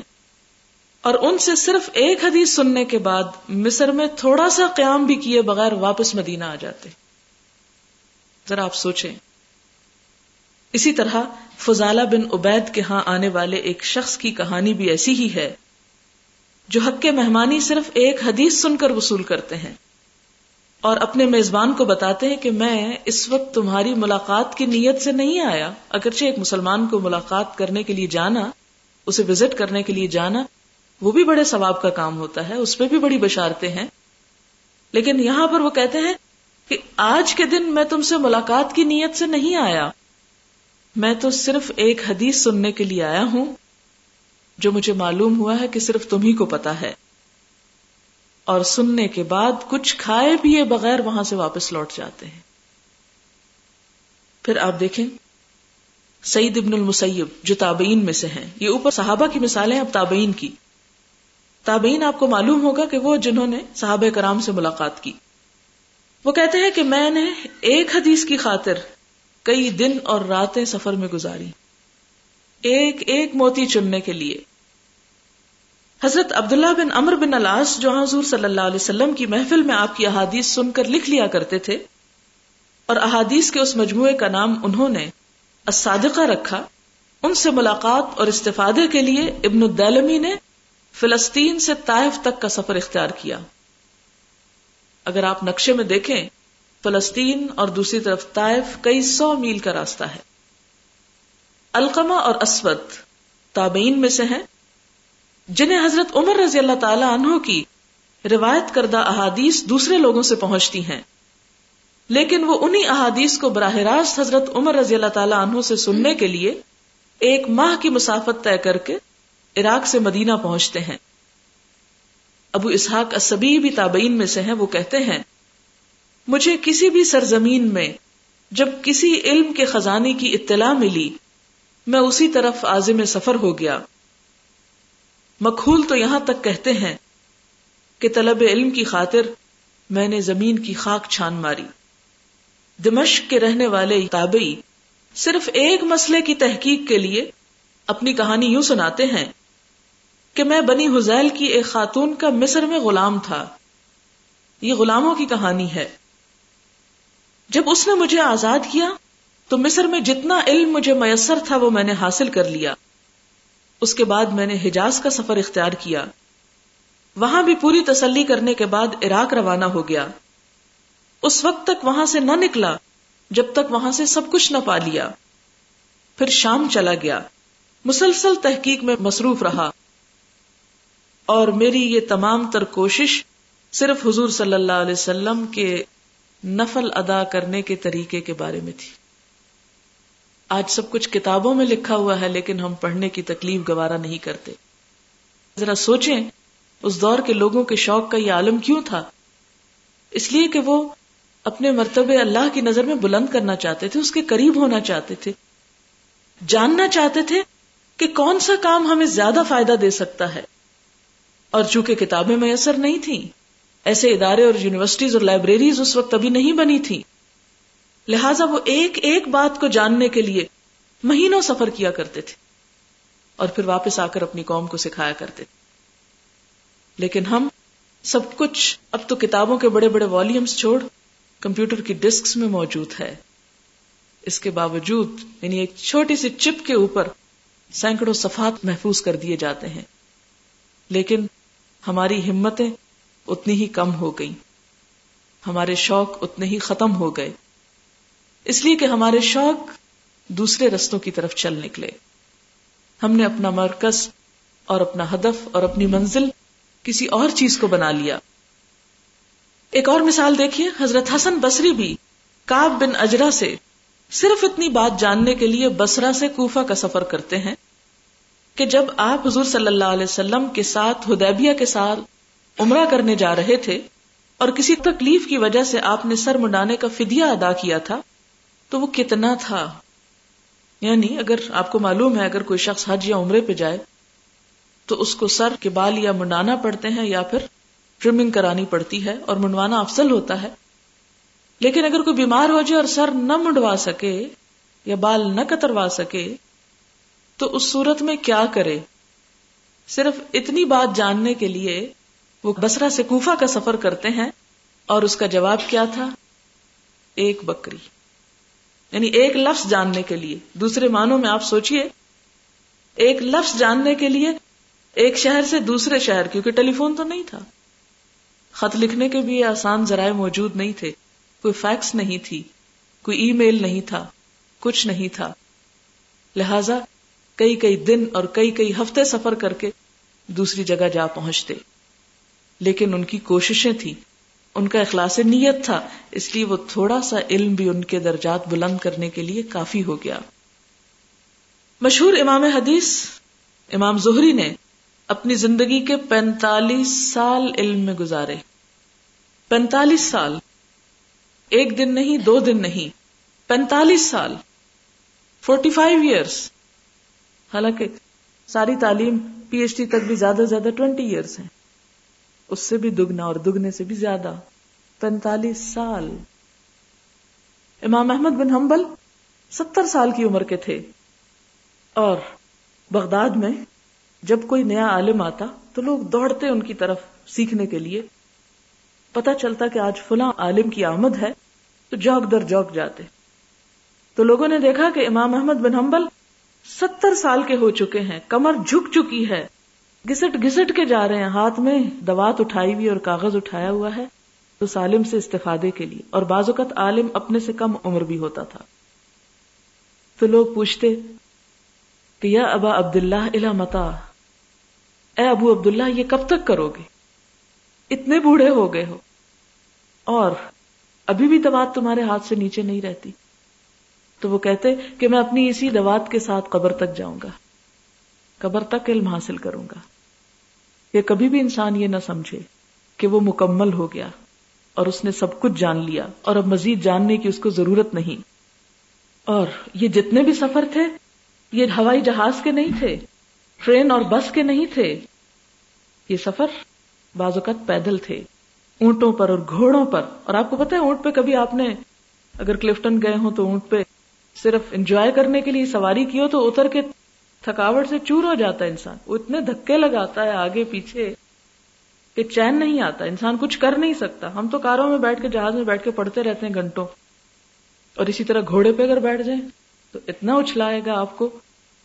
S2: اور ان سے صرف ایک حدیث سننے کے بعد مصر میں تھوڑا سا قیام بھی کیے بغیر واپس مدینہ آ جاتے۔ ذرا آپ سوچیں۔ اسی طرح فضالہ بن عبید کے ہاں آنے والے ایک شخص کی کہانی بھی ایسی ہی ہے، جو حق کے مہمانی صرف ایک حدیث سن کر وصول کرتے ہیں۔ اور اپنے میزبان کو بتاتے ہیں کہ میں اس وقت تمہاری ملاقات کی نیت سے نہیں آیا، اگرچہ ایک مسلمان کو ملاقات کرنے کے لیے جانا، اسے وزٹ کرنے کے لیے جانا، وہ بھی بڑے ثواب کا کام ہوتا ہے، اس پہ بھی بڑی بشارتیں ہیں۔ لیکن یہاں پر وہ کہتے ہیں کہ آج کے دن میں تم سے ملاقات کی نیت سے نہیں آیا۔ میں تو صرف ایک حدیث سننے کے لیے آیا ہوں، جو مجھے معلوم ہوا ہے کہ صرف تم ہی کو پتا ہے۔ اور سننے کے بعد کچھ کھائے پیے بغیر وہاں سے واپس لوٹ جاتے ہیں۔ پھر آپ دیکھیں، سعید ابن المسیب جو تابعین میں سے ہیں، یہ اوپر صحابہ کی مثالیں اب تابعین کی۔ تابعین آپ کو معلوم ہوگا کہ وہ جنہوں نے صحابہ کرام سے ملاقات کی۔ وہ کہتے ہیں کہ میں نے ایک حدیث کی خاطر کئی دن اور راتیں سفر میں گزاری۔ ایک ایک موتی چننے کے لیے۔ حضرت عبداللہ بن امر بن الاس جو حضور صلی اللہ علیہ وسلم کی محفل میں آپ کی احادیث سن کر لکھ لیا کرتے تھے اور احادیث کے اس مجموعے کا نام انہوں نے الصادقہ رکھا، ان سے ملاقات اور استفادے کے لیے ابن الدلمی نے فلسطین سے طائف تک کا سفر اختیار کیا۔ اگر آپ نقشے میں دیکھیں فلسطین اور دوسری طرف طائف کئی سو میل کا راستہ ہے۔ القمہ اور اسود تابعین میں سے ہیں، جنہیں حضرت عمر رضی اللہ تعالی عنہ کی روایت کردہ احادیث دوسرے لوگوں سے پہنچتی ہیں۔ لیکن وہ انہی احادیث کو براہ راست حضرت عمر رضی اللہ تعالی عنہ سے سننے کے لیے ایک ماہ کی مسافت طے کر کے عراق سے مدینہ پہنچتے ہیں۔ ابو اسحاق اسبی بھی تابعین میں سے ہیں، وہ کہتے ہیں مجھے کسی بھی سرزمین میں جب کسی علم کے خزانے کی اطلاع ملی، میں اسی طرف عازم سفر ہو گیا۔ مکھول تو یہاں تک کہتے ہیں کہ طلب علم کی خاطر میں نے زمین کی خاک چھان ماری۔ دمشق کے رہنے والے تابعی صرف ایک مسئلے کی تحقیق کے لیے اپنی کہانی یوں سناتے ہیں کہ میں بنی حزیل کی ایک خاتون کا مصر میں غلام تھا۔ یہ غلاموں کی کہانی ہے۔ جب اس نے مجھے آزاد کیا تو مصر میں جتنا علم مجھے میسر تھا وہ میں نے حاصل کر لیا۔ اس کے بعد میں نے حجاز کا سفر اختیار کیا۔ وہاں بھی پوری تسلی کرنے کے بعد عراق روانہ ہو گیا۔ اس وقت تک وہاں سے نہ نکلا جب تک وہاں سے سب کچھ نہ پا لیا۔ پھر شام چلا گیا۔ مسلسل تحقیق میں مصروف رہا۔ اور میری یہ تمام تر کوشش صرف حضور صلی اللہ علیہ وسلم کے نفل ادا کرنے کے طریقے کے بارے میں تھی۔ آج سب کچھ کتابوں میں لکھا ہوا ہے، لیکن ہم پڑھنے کی تکلیف گوارا نہیں کرتے۔ ذرا سوچیں، اس دور کے لوگوں کے شوق کا یہ عالم کیوں تھا؟ اس لیے کہ وہ اپنے مرتبے اللہ کی نظر میں بلند کرنا چاہتے تھے، اس کے قریب ہونا چاہتے تھے۔ جاننا چاہتے تھے کہ کون سا کام ہمیں زیادہ فائدہ دے سکتا ہے۔ اور چونکہ کتابیں میسر نہیں تھیں ایسے ادارے اور یونیورسٹیز اور لائبریریز اس وقت ابھی نہیں بنی تھی۔ لہٰذا وہ ایک ایک بات کو جاننے کے لیے مہینوں سفر کیا کرتے تھے اور پھر واپس آ کر اپنی قوم کو سکھایا کرتے تھے۔ لیکن ہم سب کچھ اب تو کتابوں کے بڑے بڑے والیومز چھوڑ کمپیوٹر کی ڈسکس میں موجود ہے۔ اس کے باوجود یعنی ایک چھوٹی سی چپ کے اوپر سینکڑوں صفات محفوظ کر دیے جاتے ہیں۔ لیکن ہماری ہمتیں اتنی ہی کم ہو گئی ہمارے شوق اتنے ہی ختم ہو گئے۔ اس لیے کہ ہمارے شوق دوسرے رستوں کی طرف چل نکلے۔ ہم نے اپنا مرکز اور اپنا ہدف اور اپنی منزل کسی اور چیز کو بنا لیا۔ ایک اور مثال دیکھیے، حضرت حسن بصری بھی کاب بن اجرا سے صرف اتنی بات جاننے کے لیے بسرا سے کوفہ کا سفر کرتے ہیں کہ جب آپ حضور صلی اللہ علیہ وسلم کے ساتھ ہدیبیہ کے ساتھ عمرہ کرنے جا رہے تھے اور کسی تکلیف کی وجہ سے آپ نے سر منڈانے کا فدیہ ادا کیا تھا، تو وہ کتنا تھا؟ یعنی اگر آپ کو معلوم ہے، اگر کوئی شخص حج یا عمرے پہ جائے، تو اس کو سر کے بال یا منڈانا پڑتے ہیں یا پھر ٹریمنگ کرانی پڑتی ہے اور منڈوانا افضل ہوتا ہے۔ لیکن اگر کوئی بیمار ہو جائے اور سر نہ منڈوا سکے یا بال نہ کتروا سکے، تو اس صورت میں کیا کرے؟ صرف اتنی بات جاننے کے لیے وہ بسرا سے کوفہ کا سفر کرتے ہیں اور اس کا جواب کیا تھا؟ ایک بکری۔ یعنی ایک لفظ جاننے کے لیے۔ دوسرے معنوں میں آپ سوچئے، ایک لفظ جاننے کے لیے ایک شہر سے دوسرے شہر، کیونکہ ٹیلی فون تو نہیں تھا۔ خط لکھنے کے بھی آسان ذرائع موجود نہیں تھے۔ کوئی فیکس نہیں تھی، کوئی ای میل نہیں تھا، کچھ نہیں تھا۔ لہذا کئی کئی دن اور کئی کئی ہفتے سفر کر کے دوسری جگہ جا پہنچتے۔ لیکن ان کی کوششیں تھیں۔ ان کا اخلاص نیت تھا، اس لیے وہ تھوڑا سا علم بھی ان کے درجات بلند کرنے کے لیے کافی ہو گیا۔ مشہور امام حدیث، امام زہری نے اپنی زندگی کے پینتالیس سال علم میں گزارے۔ پینتالیس سال۔ ایک دن نہیں، دو دن نہیں۔ پینتالیس سال۔ فورٹی فائیو ایئرس حالانکہ ساری تعلیم پی ایچ ڈی تک بھی زیادہ سے زیادہ ٹوینٹی ایئرس ہیں۔ اس سے بھی دگنا اور دگنے سے بھی زیادہ پینتالیس سال۔ امام احمد بن حنبل ستر سال کی عمر کے تھے۔ اور بغداد میں جب کوئی نیا عالم آتا تو لوگ دوڑتے ان کی طرف سیکھنے کے لیے۔ پتا چلتا کہ آج فلاں عالم کی آمد ہے تو جوک در جوک جاتے۔ تو لوگوں نے دیکھا کہ امام احمد بن حنبل ستر سال کے ہو چکے ہیں، کمر جھک چکی ہے۔ گسٹ گسٹ کے جا رہے ہیں، ہاتھ میں دوات اٹھائی ہوئی اور کاغذ اٹھایا ہوا ہے، تو سالم سے استفادے کے لیے، اور بعض اوقات عالم اپنے سے کم عمر بھی ہوتا تھا۔ تو لوگ پوچھتے کہ یا ابا عبد اللہ متا، اے ابو عبد اللہ یہ کب تک کرو گے؟ اتنے بوڑھے ہو گئے ہو۔ اور ابھی بھی دوات تمہارے ہاتھ سے نیچے نہیں رہتی۔ تو وہ کہتے کہ میں اپنی اسی دوات کے ساتھ قبر تک جاؤں گا۔ قبر تک علم حاصل کروں گا۔ یہ کبھی بھی انسان یہ نہ سمجھے کہ وہ مکمل ہو گیا اور اس نے سب کچھ جان لیا اور اب مزید جاننے کی اس کو ضرورت نہیں۔ اور یہ جتنے بھی سفر تھے، یہ ہوائی جہاز کے نہیں تھے، ٹرین اور بس کے نہیں تھے، یہ سفر بعض اوقات پیدل تھے۔ اونٹوں پر اور گھوڑوں پر۔ اور آپ کو پتا ہے، اونٹ پہ کبھی آپ نے اگر کلفٹن گئے ہوں تو اونٹ پہ صرف انجوائے کرنے کے لیے سواری کی ہو تو اتر کے تھکاوٹ سے چور ہو جاتا ہے انسان، وہ اتنے دھکے لگاتا ہے آگے پیچھے کہ چین نہیں آتا، انسان کچھ کر نہیں سکتا۔ ہم تو کاروں میں بیٹھ کے، جہاز میں بیٹھ کے پڑھتے رہتے ہیں گھنٹوں۔ اور اسی طرح گھوڑے پہ اگر بیٹھ جائیں تو اتنا اچھلائے گا آپ کو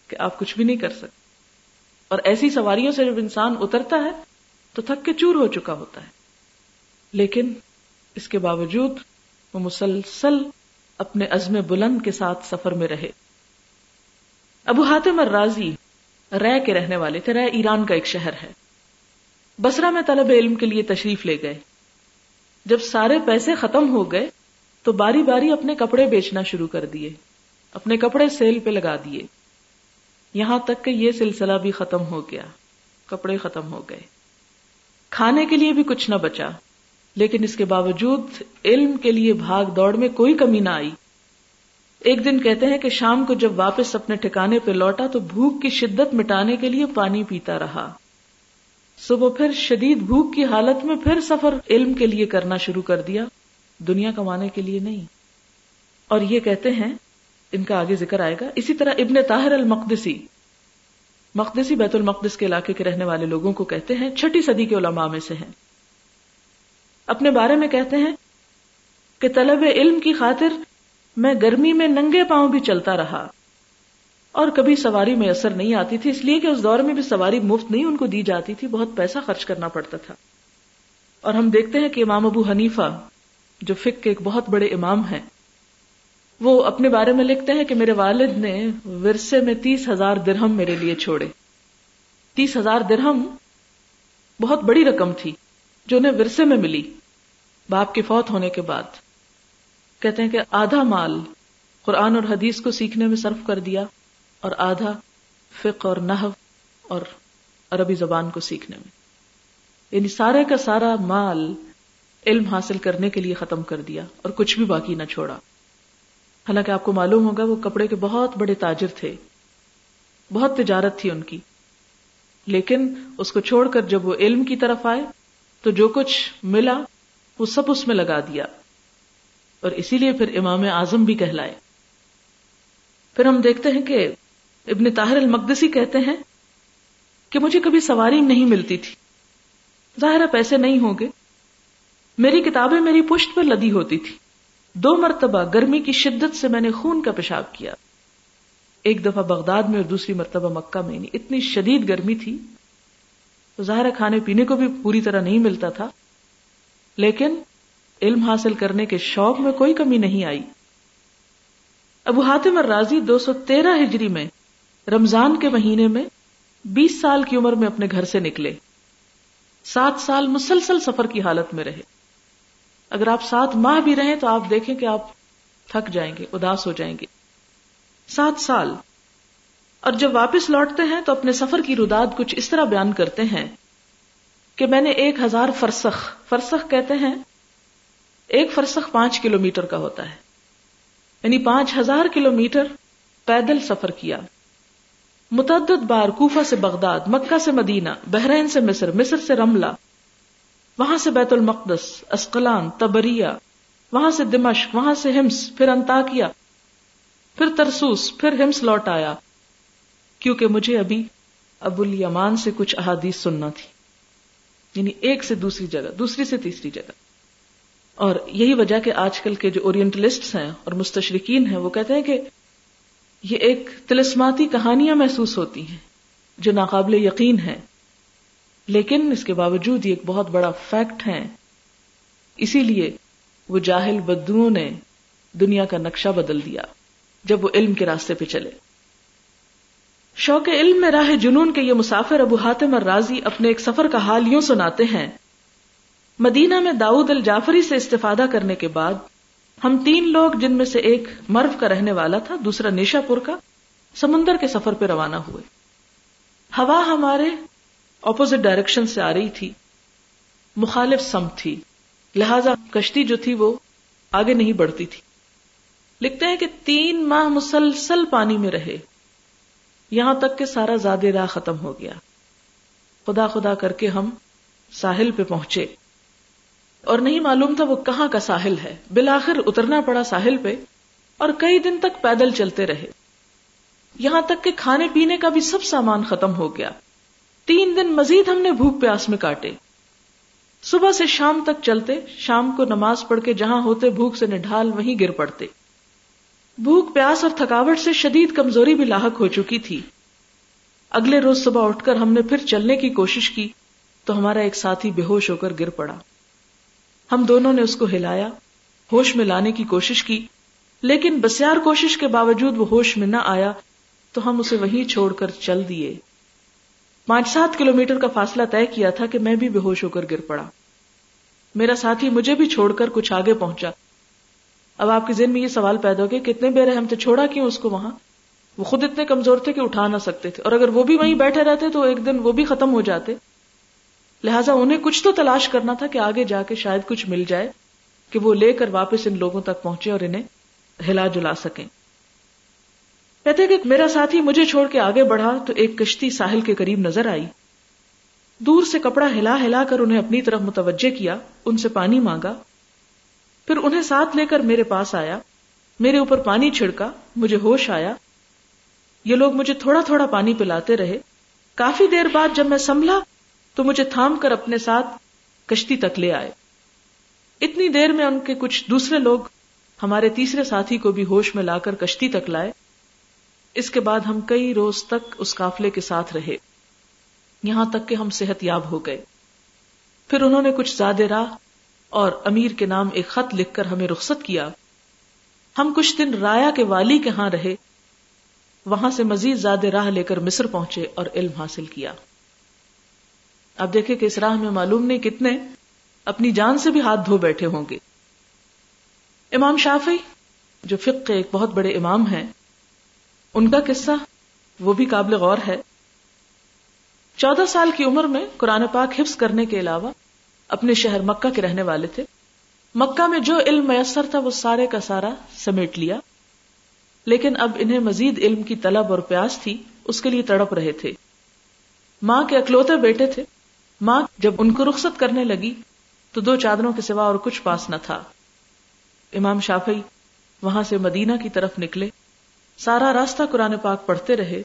S2: کہ آپ کچھ بھی نہیں کر سکتے۔ اور ایسی سواریوں سے جب انسان اترتا ہے تو تھک کے چور ہو چکا ہوتا ہے۔ لیکن اس کے باوجود وہ مسلسل اپنے عزم بلند کے ساتھ سفر میں رہے۔ ابو حاتم الرازی، رے کے رہنے والے تھے، رے ایران کا ایک شہر ہے۔ بسرا میں طلب علم کے لیے تشریف لے گئے۔ جب سارے پیسے ختم ہو گئے، تو باری باری اپنے کپڑے بیچنا شروع کر دیے۔ اپنے کپڑے سیل پہ لگا دیے۔ یہاں تک کہ یہ سلسلہ بھی ختم ہو گیا۔ کپڑے ختم ہو گئے۔ کھانے کے لیے بھی کچھ نہ بچا، لیکن اس کے باوجود علم کے لیے بھاگ دوڑ میں کوئی کمی نہ آئی۔ ایک دن کہتے ہیں کہ شام کو جب واپس اپنے ٹھکانے پہ لوٹا تو بھوک کی شدت مٹانے کے لیے پانی پیتا رہا۔ صبح پھر شدید بھوک کی حالت میں پھر سفر علم کے لیے کرنا شروع کر دیا۔ دنیا کمانے کے لیے نہیں۔ اور یہ کہتے ہیں، ان کا آگے ذکر آئے گا۔ اسی طرح ابن طاہر المقدسی، مقدسی بیت المقدس کے علاقے کے رہنے والے لوگوں کو کہتے ہیں، چھٹی صدی کے علماء میں سے ہیں۔ اپنے بارے میں کہتے ہیں کہ طلب علم کی خاطر میں گرمی میں ننگے پاؤں بھی چلتا رہا اور کبھی سواری میں اثر نہیں آتی تھی، اس لیے کہ اس دور میں بھی سواری مفت نہیں ان کو دی جاتی تھی، بہت پیسہ خرچ کرنا پڑتا تھا۔ اور ہم دیکھتے ہیں کہ امام ابو حنیفہ، جو فک کے ایک بہت بڑے امام ہیں، وہ اپنے بارے میں لکھتے ہیں کہ میرے والد نے ورثے میں تیس ہزار درہم میرے لیے چھوڑے۔ تیس ہزار درہم بہت بڑی رقم تھی، جو انہیں ورثے میں ملی۔ باپ کے فوت ہونے کے بعد۔ کہتے ہیں کہ آدھا مال قرآن اور حدیث کو سیکھنے میں صرف کر دیا اور آدھا فق اور نحو اور عربی زبان کو سیکھنے میں۔ یعنی سارے کا سارا مال علم حاصل کرنے کے لیے ختم کر دیا اور کچھ بھی باقی نہ چھوڑا۔ حالانکہ آپ کو معلوم ہوگا وہ کپڑے کے بہت بڑے تاجر تھے۔ بہت تجارت تھی ان کی۔ لیکن اس کو چھوڑ کر جب وہ علم کی طرف آئے تو جو کچھ ملا وہ سب اس میں لگا دیا۔ اور اسی لیے پھر امام اعظم بھی کہلائے۔ پھر ہم دیکھتے ہیں کہ ابن طاہر المقدسی کہتے ہیں کہ مجھے کبھی سواری نہیں ملتی تھی۔ ظاہر پیسے نہیں ہوں گے۔ میری کتابیں میری پشت پر لدی ہوتی تھی۔ دو مرتبہ گرمی کی شدت سے میں نے خون کا پیشاب کیا۔ ایک دفعہ بغداد میں اور دوسری مرتبہ مکہ میں۔ یعنی اتنی شدید گرمی تھی۔ ظاہر کھانے پینے کو بھی پوری طرح نہیں ملتا تھا۔ لیکن علم حاصل کرنے کے شوق میں کوئی کمی نہیں آئی۔ ابو حاتم الرازی دو سو تیرہ ہجری میں رمضان کے مہینے میں بیس سال کی عمر میں اپنے گھر سے نکلے۔ سات سال مسلسل سفر کی حالت میں رہے۔ اگر آپ سات ماہ بھی رہیں تو آپ دیکھیں کہ آپ تھک جائیں گے، اداس ہو جائیں گے۔ سات سال۔ اور جب واپس لوٹتے ہیں تو اپنے سفر کی رداد کچھ اس طرح بیان کرتے ہیں کہ میں نے ایک ہزار فرسخ فرسخ کہتے ہیں ایک فرسخ پانچ کلو میٹر کا ہوتا ہے۔ یعنی پانچ ہزار کلو میٹر پیدل سفر کیا۔ متعدد بار کوفہ سے بغداد، مکہ سے مدینہ، بحرین سے مصر مصر سے رملہ، وہاں سے بیت المقدس، اسقلان تبریا وہاں سے دمشق، وہاں سے ہمس، پھر انتاکیا پھر ترسوس، پھر ہمس لوٹ آیا۔ کیونکہ مجھے ابھی ابو الیمان سے کچھ احادیث سننا تھی۔ یعنی ایک سے دوسری جگہ، دوسری سے تیسری جگہ۔ اور یہی وجہ کہ آج کل کے جو اورینٹلسٹ ہیں اور مستشرقین ہیں، وہ کہتے ہیں کہ یہ ایک تلسماتی کہانیاں محسوس ہوتی ہیں جو ناقابل یقین ہے لیکن اس کے باوجود یہ ایک بہت بڑا فیکٹ ہے اسی لیے وہ جاہل بدو نے دنیا کا نقشہ بدل دیا جب وہ علم کے راستے پہ چلے۔ شوق علم میں راہ جنون کے یہ مسافر ابو حاتم اور راضی اپنے ایک سفر کا حال یوں سناتے ہیں۔ مدینہ میں داؤد الجافری سے استفادہ کرنے کے بعد ہم تین لوگ جن میں سے ایک مرو کا رہنے والا تھا، دوسرا نیشا پور کا، سمندر کے سفر پہ روانہ ہوئے۔ ہوا ہمارے اپوزٹ ڈائریکشن سے آ رہی تھی۔ مخالف سم تھی۔ لہذا کشتی جو تھی وہ آگے نہیں بڑھتی تھی۔ لکھتے ہیں کہ تین ماہ مسلسل پانی میں رہے۔ یہاں تک کہ سارا زیادہ راہ ختم ہو گیا۔ خدا خدا کر کے ہم ساحل پہ پہنچے۔ اور نہیں معلوم تھا وہ کہاں کا ساحل ہے۔ بالآخر اترنا پڑا ساحل پہ اور کئی دن تک پیدل چلتے رہے۔ یہاں تک کہ کھانے پینے کا بھی سب سامان ختم ہو گیا۔ تین دن مزید ہم نے بھوک پیاس میں کاٹے۔ صبح سے شام تک چلتے، شام کو نماز پڑھ کے جہاں ہوتے بھوک سے نڈھال وہیں گر پڑتے۔ بھوک، پیاس اور تھکاوٹ سے شدید کمزوری بھی لاحق ہو چکی تھی۔ اگلے روز صبح اٹھ کر ہم نے پھر چلنے کی کوشش کی تو ہمارا ایک ساتھی بے ہوش ہو کر گر پڑا۔ ہم دونوں نے اس کو ہلایا، ہوش میں لانے کی کوشش کی، لیکن بسیار کوشش کے باوجود وہ ہوش میں نہ آیا، تو ہم اسے وہیں چھوڑ کر چل دیے۔ پانچ سات کلو میٹر کا فاصلہ طے کیا تھا کہ میں بھی بے ہوش ہو کر گر پڑا۔ میرا ساتھی مجھے بھی چھوڑ کر کچھ آگے پہنچا۔ اب آپ کے ذہن میں یہ سوال پیدا ہو گیا، کتنے بے رحم تھے، چھوڑا کیوں اس کو وہاں؟ وہ خود اتنے کمزور تھے کہ اٹھا نہ سکتے تھے۔ اور اگر وہ بھی وہیں بیٹھے رہتے تو ایک دن وہ بھی ختم ہو جاتے۔ لہٰذا انہیں کچھ تو تلاش کرنا تھا کہ آگے جا کے شاید کچھ مل جائے کہ وہ لے کر واپس ان لوگوں تک پہنچے اور انہیں ہلا جلا سکیں۔ کہتے کہ میرا ساتھی مجھے چھوڑ کے آگے بڑھا تو ایک کشتی ساحل کے قریب نظر آئی۔ دور سے کپڑا ہلا ہلا کر انہیں اپنی طرف متوجہ کیا، ان سے پانی مانگا۔ پھر انہیں ساتھ لے کر میرے پاس آیا، میرے اوپر پانی چھڑکا، مجھے ہوش آیا۔ یہ لوگ مجھے تھوڑا تھوڑا پانی پلاتے رہے۔ کافی دیر بعد جب میں سنبھلا تو مجھے تھام کر اپنے ساتھ کشتی تک لے آئے۔ اتنی دیر میں ان کے کچھ دوسرے لوگ ہمارے تیسرے ساتھی کو بھی ہوش میں لا کر کشتی تک لائے۔ اس کے بعد ہم کئی روز تک اس قافلے کے ساتھ رہے۔ یہاں تک کہ ہم صحت یاب ہو گئے۔ پھر انہوں نے کچھ زیادہ راہ اور امیر کے نام ایک خط لکھ کر ہمیں رخصت کیا۔ ہم کچھ دن رایا کے والی کے ہاں رہے۔ وہاں سے مزید زیادہ راہ لے کر مصر پہنچے اور علم حاصل کیا۔ اب دیکھیں کہ اس راہ میں معلوم نہیں کتنے اپنی جان سے بھی ہاتھ دھو بیٹھے ہوں گے۔ امام شافی جو فقہ کے ایک بہت بڑے امام ہیں، ان کا قصہ وہ بھی قابل غور ہے۔ چودہ سال کی عمر میں قرآن پاک حفظ کرنے کے علاوہ اپنے شہر مکہ کے رہنے والے تھے۔ مکہ میں جو علم میسر تھا وہ سارے کا سارا سمیٹ لیا۔ لیکن اب انہیں مزید علم کی طلب اور پیاس تھی، اس کے لیے تڑپ رہے تھے۔ ماں کے اکلوتے بیٹے تھے۔ ماں جب ان کو رخصت کرنے لگی تو دو چادروں کے سوا اور کچھ پاس نہ تھا۔ امام شافی وہاں سے مدینہ کی طرف نکلے۔ سارا راستہ قرآن پاک پڑھتے رہے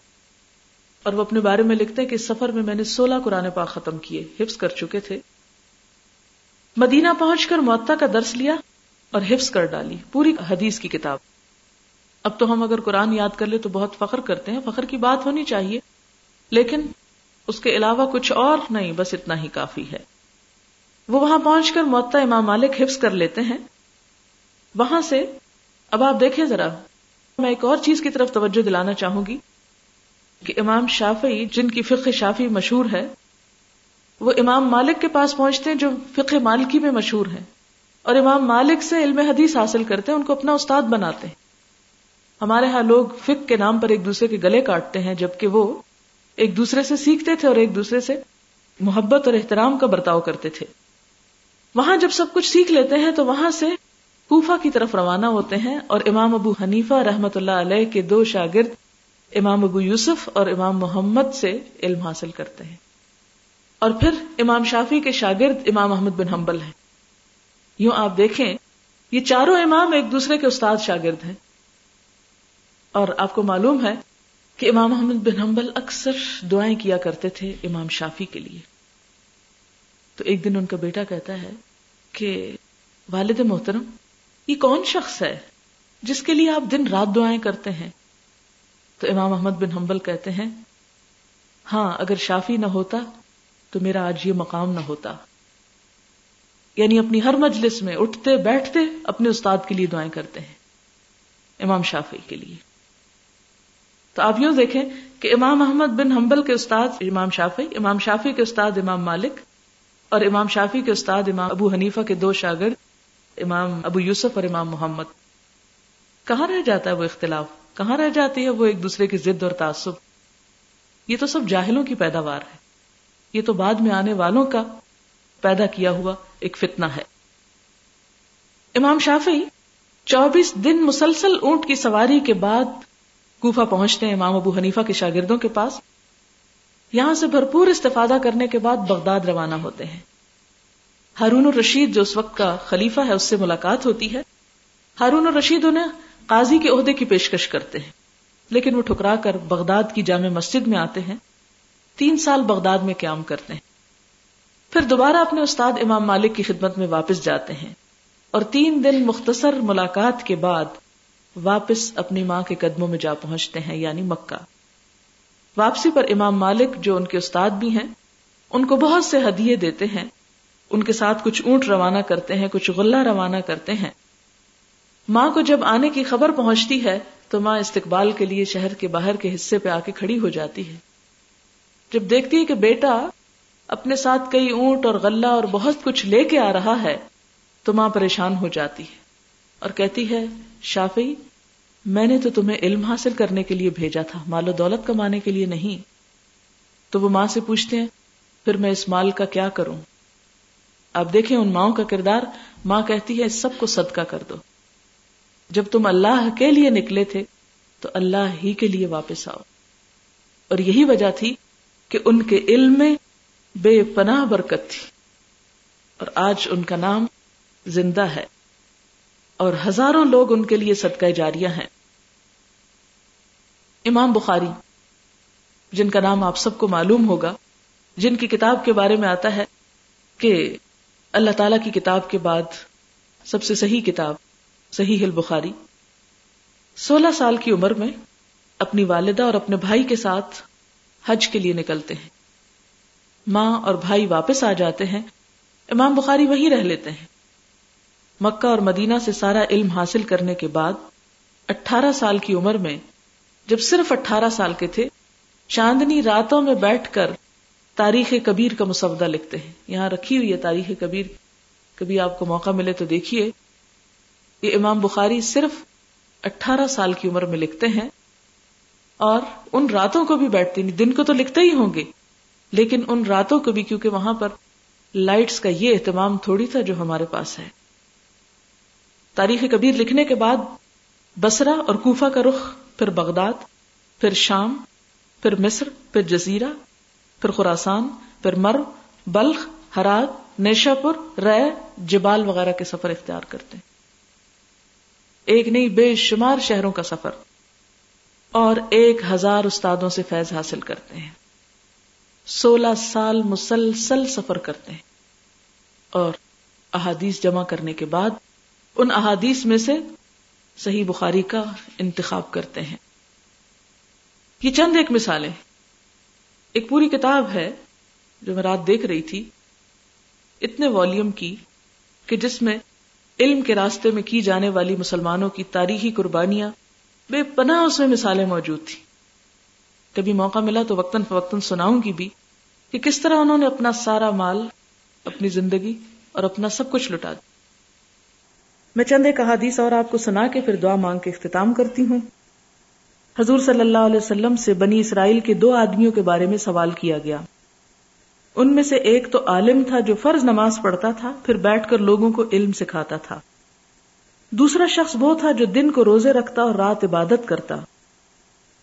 S2: اور وہ اپنے بارے میں لکھتے کہ اس سفر میں میں نے سولہ قرآن پاک ختم کیے، حفظ کر چکے تھے۔ مدینہ پہنچ کر معطا کا درس لیا اور حفظ کر ڈالی، پوری حدیث کی کتاب۔ اب تو ہم اگر قرآن یاد کر لے تو بہت فخر کرتے ہیں، فخر کی بات ہونی چاہیے۔ لیکن اس کے علاوہ کچھ اور نہیں، بس اتنا ہی کافی ہے۔ وہ وہاں پہنچ کر معطا امام مالک حفظ کر لیتے ہیں۔ وہاں سے، اب آپ دیکھیں ذرا، میں ایک اور چیز کی طرف توجہ دلانا چاہوں گی۔ کہ امام شافی جن کی فقہ شافی مشہور ہے، وہ امام مالک کے پاس پہنچتے ہیں جو فقہ مالکی میں مشہور ہیں۔ اور امام مالک سے علم حدیث حاصل کرتے ہیں، ان کو اپنا استاد بناتے ہیں۔ ہمارے ہاں لوگ فقہ کے نام پر ایک دوسرے کے گلے کاٹتے ہیں، جبکہ وہ ایک دوسرے سے سیکھتے تھے اور ایک دوسرے سے محبت اور احترام کا برتاؤ کرتے تھے۔ وہاں جب سب کچھ سیکھ لیتے ہیں تو وہاں سے کوفہ کی طرف روانہ ہوتے ہیں اور امام ابو حنیفہ رحمت اللہ علیہ کے دو شاگرد امام ابو یوسف اور امام محمد سے علم حاصل کرتے ہیں۔ اور پھر امام شافی کے شاگرد امام احمد بن حنبل ہیں۔ یوں آپ دیکھیں، یہ چاروں امام ایک دوسرے کے استاد شاگرد ہیں۔ اور آپ کو معلوم ہے کہ امام احمد بن حنبل اکثر دعائیں کیا کرتے تھے امام شافی کے لیے۔ تو ایک دن ان کا بیٹا کہتا ہے کہ والد محترم، یہ کون شخص ہے جس کے لیے آپ دن رات دعائیں کرتے ہیں؟ تو امام احمد بن حنبل کہتے ہیں ہاں اگر شافی نہ ہوتا تو میرا آج یہ مقام نہ ہوتا۔ یعنی اپنی ہر مجلس میں اٹھتے بیٹھتے اپنے استاد کے لیے دعائیں کرتے ہیں، امام شافی کے لیے۔ تو آپ یوں دیکھیں کہ امام احمد بن حنبل کے استاد امام شافی امام شافی کے استاد امام مالک، اور امام شافی کے استاد امام ابو حنیفہ کے دو شاگرد، امام ابو یوسف اور امام محمد۔ کہاں رہ جاتا ہے وہ اختلاف؟ کہاں رہ جاتی ہے وہ ایک دوسرے کی ضد اور تعصب؟ یہ تو سب جاہلوں کی پیداوار ہے۔ یہ تو بعد میں آنے والوں کا پیدا کیا ہوا ایک فتنہ ہے۔ امام شافی چوبیس دن مسلسل اونٹ کی سواری کے بعد کوفہ پہنچتے ہیں، امام ابو حنیفہ کے شاگردوں کے پاس۔ یہاں سے بھرپور استفادہ کرنے کے بعد بغداد روانہ ہوتے ہیں۔ ہارون الرشید جو اس وقت کا خلیفہ ہے، اس سے ملاقات ہوتی ہے۔ ہارون الرشید انہیں قاضی کے عہدے کی پیشکش کرتے ہیں، لیکن وہ ٹھکرا کر بغداد کی جامع مسجد میں آتے ہیں۔ تین سال بغداد میں قیام کرتے ہیں۔ پھر دوبارہ اپنے استاد امام مالک کی خدمت میں واپس جاتے ہیں۔ اور تین دن مختصر ملاقات کے بعد واپس اپنی ماں کے قدموں میں جا پہنچتے ہیں یعنی مکہ۔ واپسی پر امام مالک جو ان کے استاد بھی ہیں، ان کو بہت سے ہدیے دیتے ہیں۔ ان کے ساتھ کچھ اونٹ روانہ کرتے ہیں، کچھ غلہ روانہ کرتے ہیں۔ ماں کو جب آنے کی خبر پہنچتی ہے، تو ماں استقبال کے لیے شہر کے باہر کے حصے پہ آ کے کھڑی ہو جاتی ہے۔ جب دیکھتی ہے کہ بیٹا اپنے ساتھ کئی اونٹ اور غلہ اور بہت کچھ لے کے آ رہا ہے، تو ماں پریشان ہو جاتی ہے اور کہتی ہے شافی میں نے تو تمہیں علم حاصل کرنے کے لیے بھیجا تھا، مال و دولت کمانے کے لیے نہیں۔ تو وہ ماں سے پوچھتے ہیں، پھر میں اس مال کا کیا کروں؟ آپ دیکھیں ان ماؤں کا کردار، ماں کہتی ہے، سب کو صدقہ کر دو۔ جب تم اللہ کے لیے نکلے تھے، تو اللہ ہی کے لیے واپس آؤ۔ اور یہی وجہ تھی کہ ان کے علم میں بے پناہ برکت تھی۔ اور آج ان کا نام زندہ ہے۔ اور ہزاروں لوگ ان کے لیے صدقہ جاریہ ہیں۔ امام بخاری، جن کا نام آپ سب کو معلوم ہوگا، جن کی کتاب کے بارے میں آتا ہے کہ اللہ تعالی کی کتاب کے بعد سب سے صحیح کتاب، صحیح البخاری، سولہ سال کی عمر میں اپنی والدہ اور اپنے بھائی کے ساتھ حج کے لیے نکلتے ہیں۔ ماں اور بھائی واپس آ جاتے ہیں، امام بخاری وہی رہ لیتے ہیں۔ مکہ اور مدینہ سے سارا علم حاصل کرنے کے بعد اٹھارہ سال کی عمر میں جب صرف اٹھارہ سال کے تھے، چاندنی راتوں میں بیٹھ کر تاریخ کبیر کا مسودہ لکھتے ہیں۔ یہاں رکھی ہوئی ہے تاریخ کبیر۔ کبھی آپ کو موقع ملے تو دیکھیے۔ یہ امام بخاری صرف اٹھارہ سال کی عمر میں لکھتے ہیں اور ان راتوں کو بھی بیٹھتے نہیں دن کو تو لکھتے ہی ہوں گے، لیکن ان راتوں کو بھی، کیونکہ وہاں پر لائٹس کا یہ اہتمام تھوڑی تھا جو ہمارے پاس ہے۔ تاریخ کبیر لکھنے کے بعد بسرا اور کوفہ کا رخ پھر بغداد، پھر شام، پھر مصر، پھر جزیرہ، پھر خوراسان پھر مر، بلخ ہرات نیشا پور رے، جبال وغیرہ کے سفر اختیار کرتے ہیں۔ ایک نہیں، بے شمار شہروں کا سفر۔ اور ایک ہزار استادوں سے فیض حاصل کرتے ہیں۔ سولہ سال مسلسل سفر کرتے ہیں۔ اور احادیث جمع کرنے کے بعد ان احادیث میں سے صحیح بخاری کا انتخاب کرتے ہیں۔ یہ چند ایک مثالیں ایک پوری کتاب ہے جو میں رات دیکھ رہی تھی۔ اتنے والیوم کی کہ جس میں علم کے راستے میں کی جانے والی مسلمانوں کی تاریخی قربانیاں بے پناہ اس میں مثالیں موجود تھی کبھی موقع ملا تو وقتاً فوقتاً سناؤں گی بھی کہ کس طرح انہوں نے اپنا سارا مال، اپنی زندگی اور اپنا سب کچھ لٹا دیا۔ میں چند ایک احادیث اور آپ کو سنا کے پھر دعا مانگ کے اختتام کرتی ہوں۔ حضور صلی اللہ علیہ وسلم سے بنی اسرائیل کے دو آدمیوں کے بارے میں سوال کیا گیا۔ ان میں سے ایک تو عالم تھا جو فرض نماز پڑھتا تھا، پھر بیٹھ کر لوگوں کو علم سکھاتا تھا۔ دوسرا شخص وہ تھا جو دن کو روزے رکھتا اور رات عبادت کرتا۔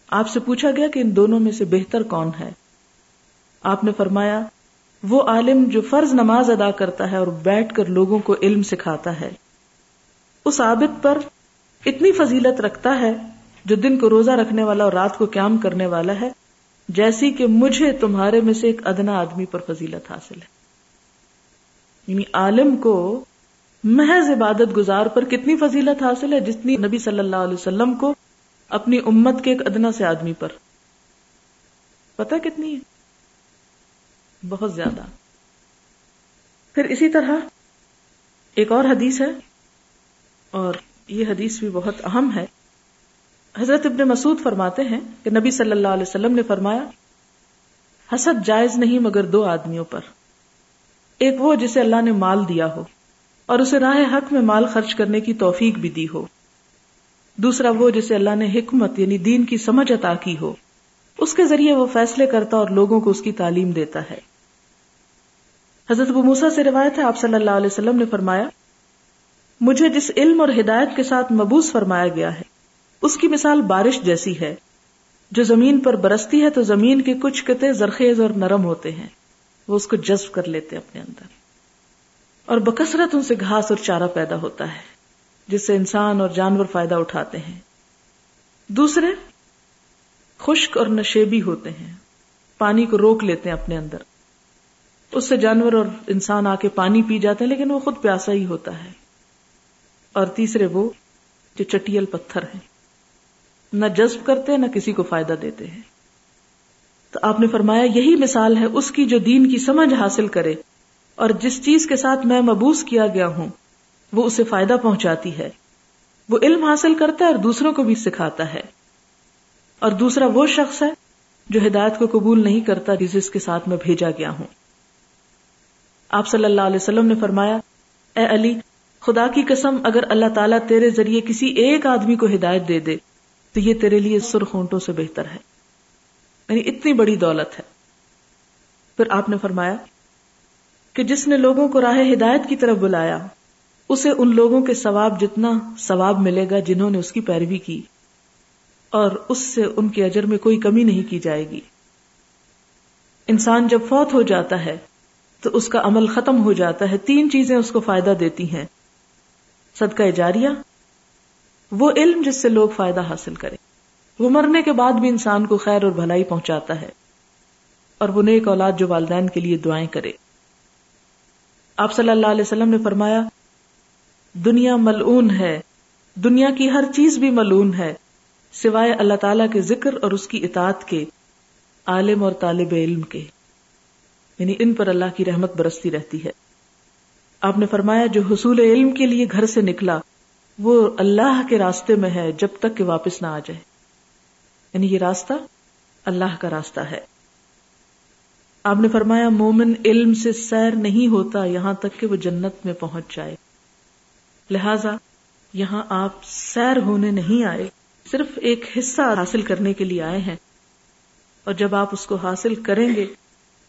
S2: آپ سے پوچھا گیا کہ ان دونوں میں سے بہتر کون ہے۔ آپ نے فرمایا، وہ عالم جو فرض نماز ادا کرتا ہے اور بیٹھ کر لوگوں کو علم سکھاتا ہے۔ اس عابد پر اتنی فضیلت رکھتا ہے جو دن کو روزہ رکھنے والا اور رات کو قیام کرنے والا ہے، جیسی کہ مجھے تمہارے میں سے ایک ادنا آدمی پر فضیلت حاصل ہے۔ یعنی عالم کو محض عبادت گزار پر کتنی فضیلت حاصل ہے، جتنی نبی صلی اللہ علیہ وسلم کو اپنی امت کے ایک ادنا سے آدمی پر۔ پتا کتنی ہے؟ بہت زیادہ۔ پھر اسی طرح ایک اور حدیث ہے۔ اور یہ حدیث بھی بہت اہم ہے۔ حضرت ابن مسعود فرماتے ہیں کہ نبی صلی اللہ علیہ وسلم نے فرمایا، حسد جائز نہیں مگر دو آدمیوں پر۔ ایک وہ جسے اللہ نے مال دیا ہو اور اسے راہ حق میں مال خرچ کرنے کی توفیق بھی دی ہو۔ دوسرا وہ جسے اللہ نے حکمت یعنی دین کی سمجھ عطا کی ہو۔ اس کے ذریعے وہ فیصلے کرتا اور لوگوں کو اس کی تعلیم دیتا ہے۔ حضرت ابو موسا سے روایت ہے، آپ صلی اللہ علیہ وسلم نے فرمایا مجھے جس علم اور ہدایت کے ساتھ مبوس فرمایا گیا ہے، اس کی مثال بارش جیسی ہے۔ جو زمین پر برستی ہے تو زمین کے کچھ قطع زرخیز اور نرم ہوتے ہیں۔ وہ اس کو جذب کر لیتے اپنے اندر۔ اور بکثرت ان سے گھاس اور چارہ پیدا ہوتا ہے، جس سے انسان اور جانور فائدہ اٹھاتے ہیں۔ دوسرے، خشک اور نشیبی ہوتے ہیں۔ پانی کو روک لیتے ہیں اپنے اندر۔ اس سے جانور اور انسان آ کے پانی پی جاتے ہیں، لیکن وہ خود پیاسا ہی ہوتا ہے۔ اور تیسرے وہ جو چٹیل پتھر ہیں۔ نہ جذب کرتے، نہ کسی کو فائدہ دیتے ہیں۔ تو آپ نے فرمایا، یہی مثال ہے اس کی جو دین کی سمجھ حاصل کرے۔ اور جس چیز کے ساتھ میں مبوس کیا گیا ہوں، وہ اسے فائدہ پہنچاتی ہے۔ وہ علم حاصل کرتا ہے اور دوسروں کو بھی سکھاتا ہے۔ اور دوسرا وہ شخص ہے جو ہدایت کو قبول نہیں کرتا جس کے ساتھ میں بھیجا گیا ہوں۔ آپ صلی اللہ علیہ وسلم نے فرمایا، اے علی خدا کی قسم، اگر اللہ تعالیٰ تیرے ذریعے کسی ایک آدمی کو ہدایت دے دے، تو یہ تیرے لیے سرخ اونٹوں سے بہتر ہے۔ یعنی اتنی بڑی دولت ہے۔ پھر آپ نے فرمایا کہ جس نے لوگوں کو راہ ہدایت کی طرف بلایا، اسے ان لوگوں کے ثواب جتنا ثواب ملے گا جنہوں نے اس کی پیروی کی، اور اس سے ان کے اجر میں کوئی کمی نہیں کی جائے گی۔ انسان جب فوت ہو جاتا ہے، تو اس کا عمل ختم ہو جاتا ہے، تین چیزیں اس کو فائدہ دیتی ہیں۔ صدقہ جاریہ، وہ علم جس سے لوگ فائدہ حاصل کریں۔ وہ مرنے کے بعد بھی انسان کو خیر اور بھلائی پہنچاتا ہے اور وہ نیک اولاد جو والدین کے لیے دعائیں کرے۔ آپ صلی اللہ علیہ وسلم نے فرمایا، دنیا ملعون ہے، دنیا کی ہر چیز بھی ملعون ہے، سوائے اللہ تعالی کے ذکر اور اس کی اطاعت کے عالم اور طالب علم کے۔ یعنی ان پر اللہ کی رحمت برستی رہتی ہے۔ آپ نے فرمایا جو حصول علم کے لیے گھر سے نکلا، وہ اللہ کے راستے میں ہے جب تک کہ واپس نہ آ جائے۔ یعنی یہ راستہ اللہ کا راستہ ہے۔ آپ نے فرمایا، مومن علم سے سیر نہیں ہوتا یہاں تک کہ وہ جنت میں پہنچ جائے۔ لہذا یہاں آپ سیر ہونے نہیں آئے، صرف ایک حصہ حاصل کرنے کے لیے آئے ہیں۔ اور جب آپ اس کو حاصل کریں گے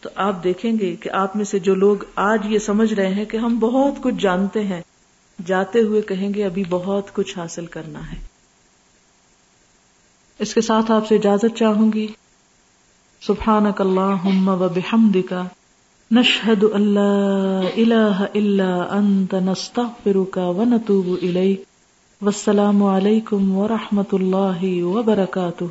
S2: تو آپ دیکھیں گے کہ آپ میں سے جو لوگ آج یہ سمجھ رہے ہیں کہ ہم بہت کچھ جانتے ہیں، جاتے ہوئے کہیں گے ابھی بہت کچھ حاصل کرنا ہے۔ اس کے ساتھ آپ سے اجازت چاہوں گی۔ سبحانک اللہم و نشہد اللہ الہ الا انت، نستغفرک و نتوب الیک۔ والسلام علیکم ورحمۃ اللہ وبرکاتہ۔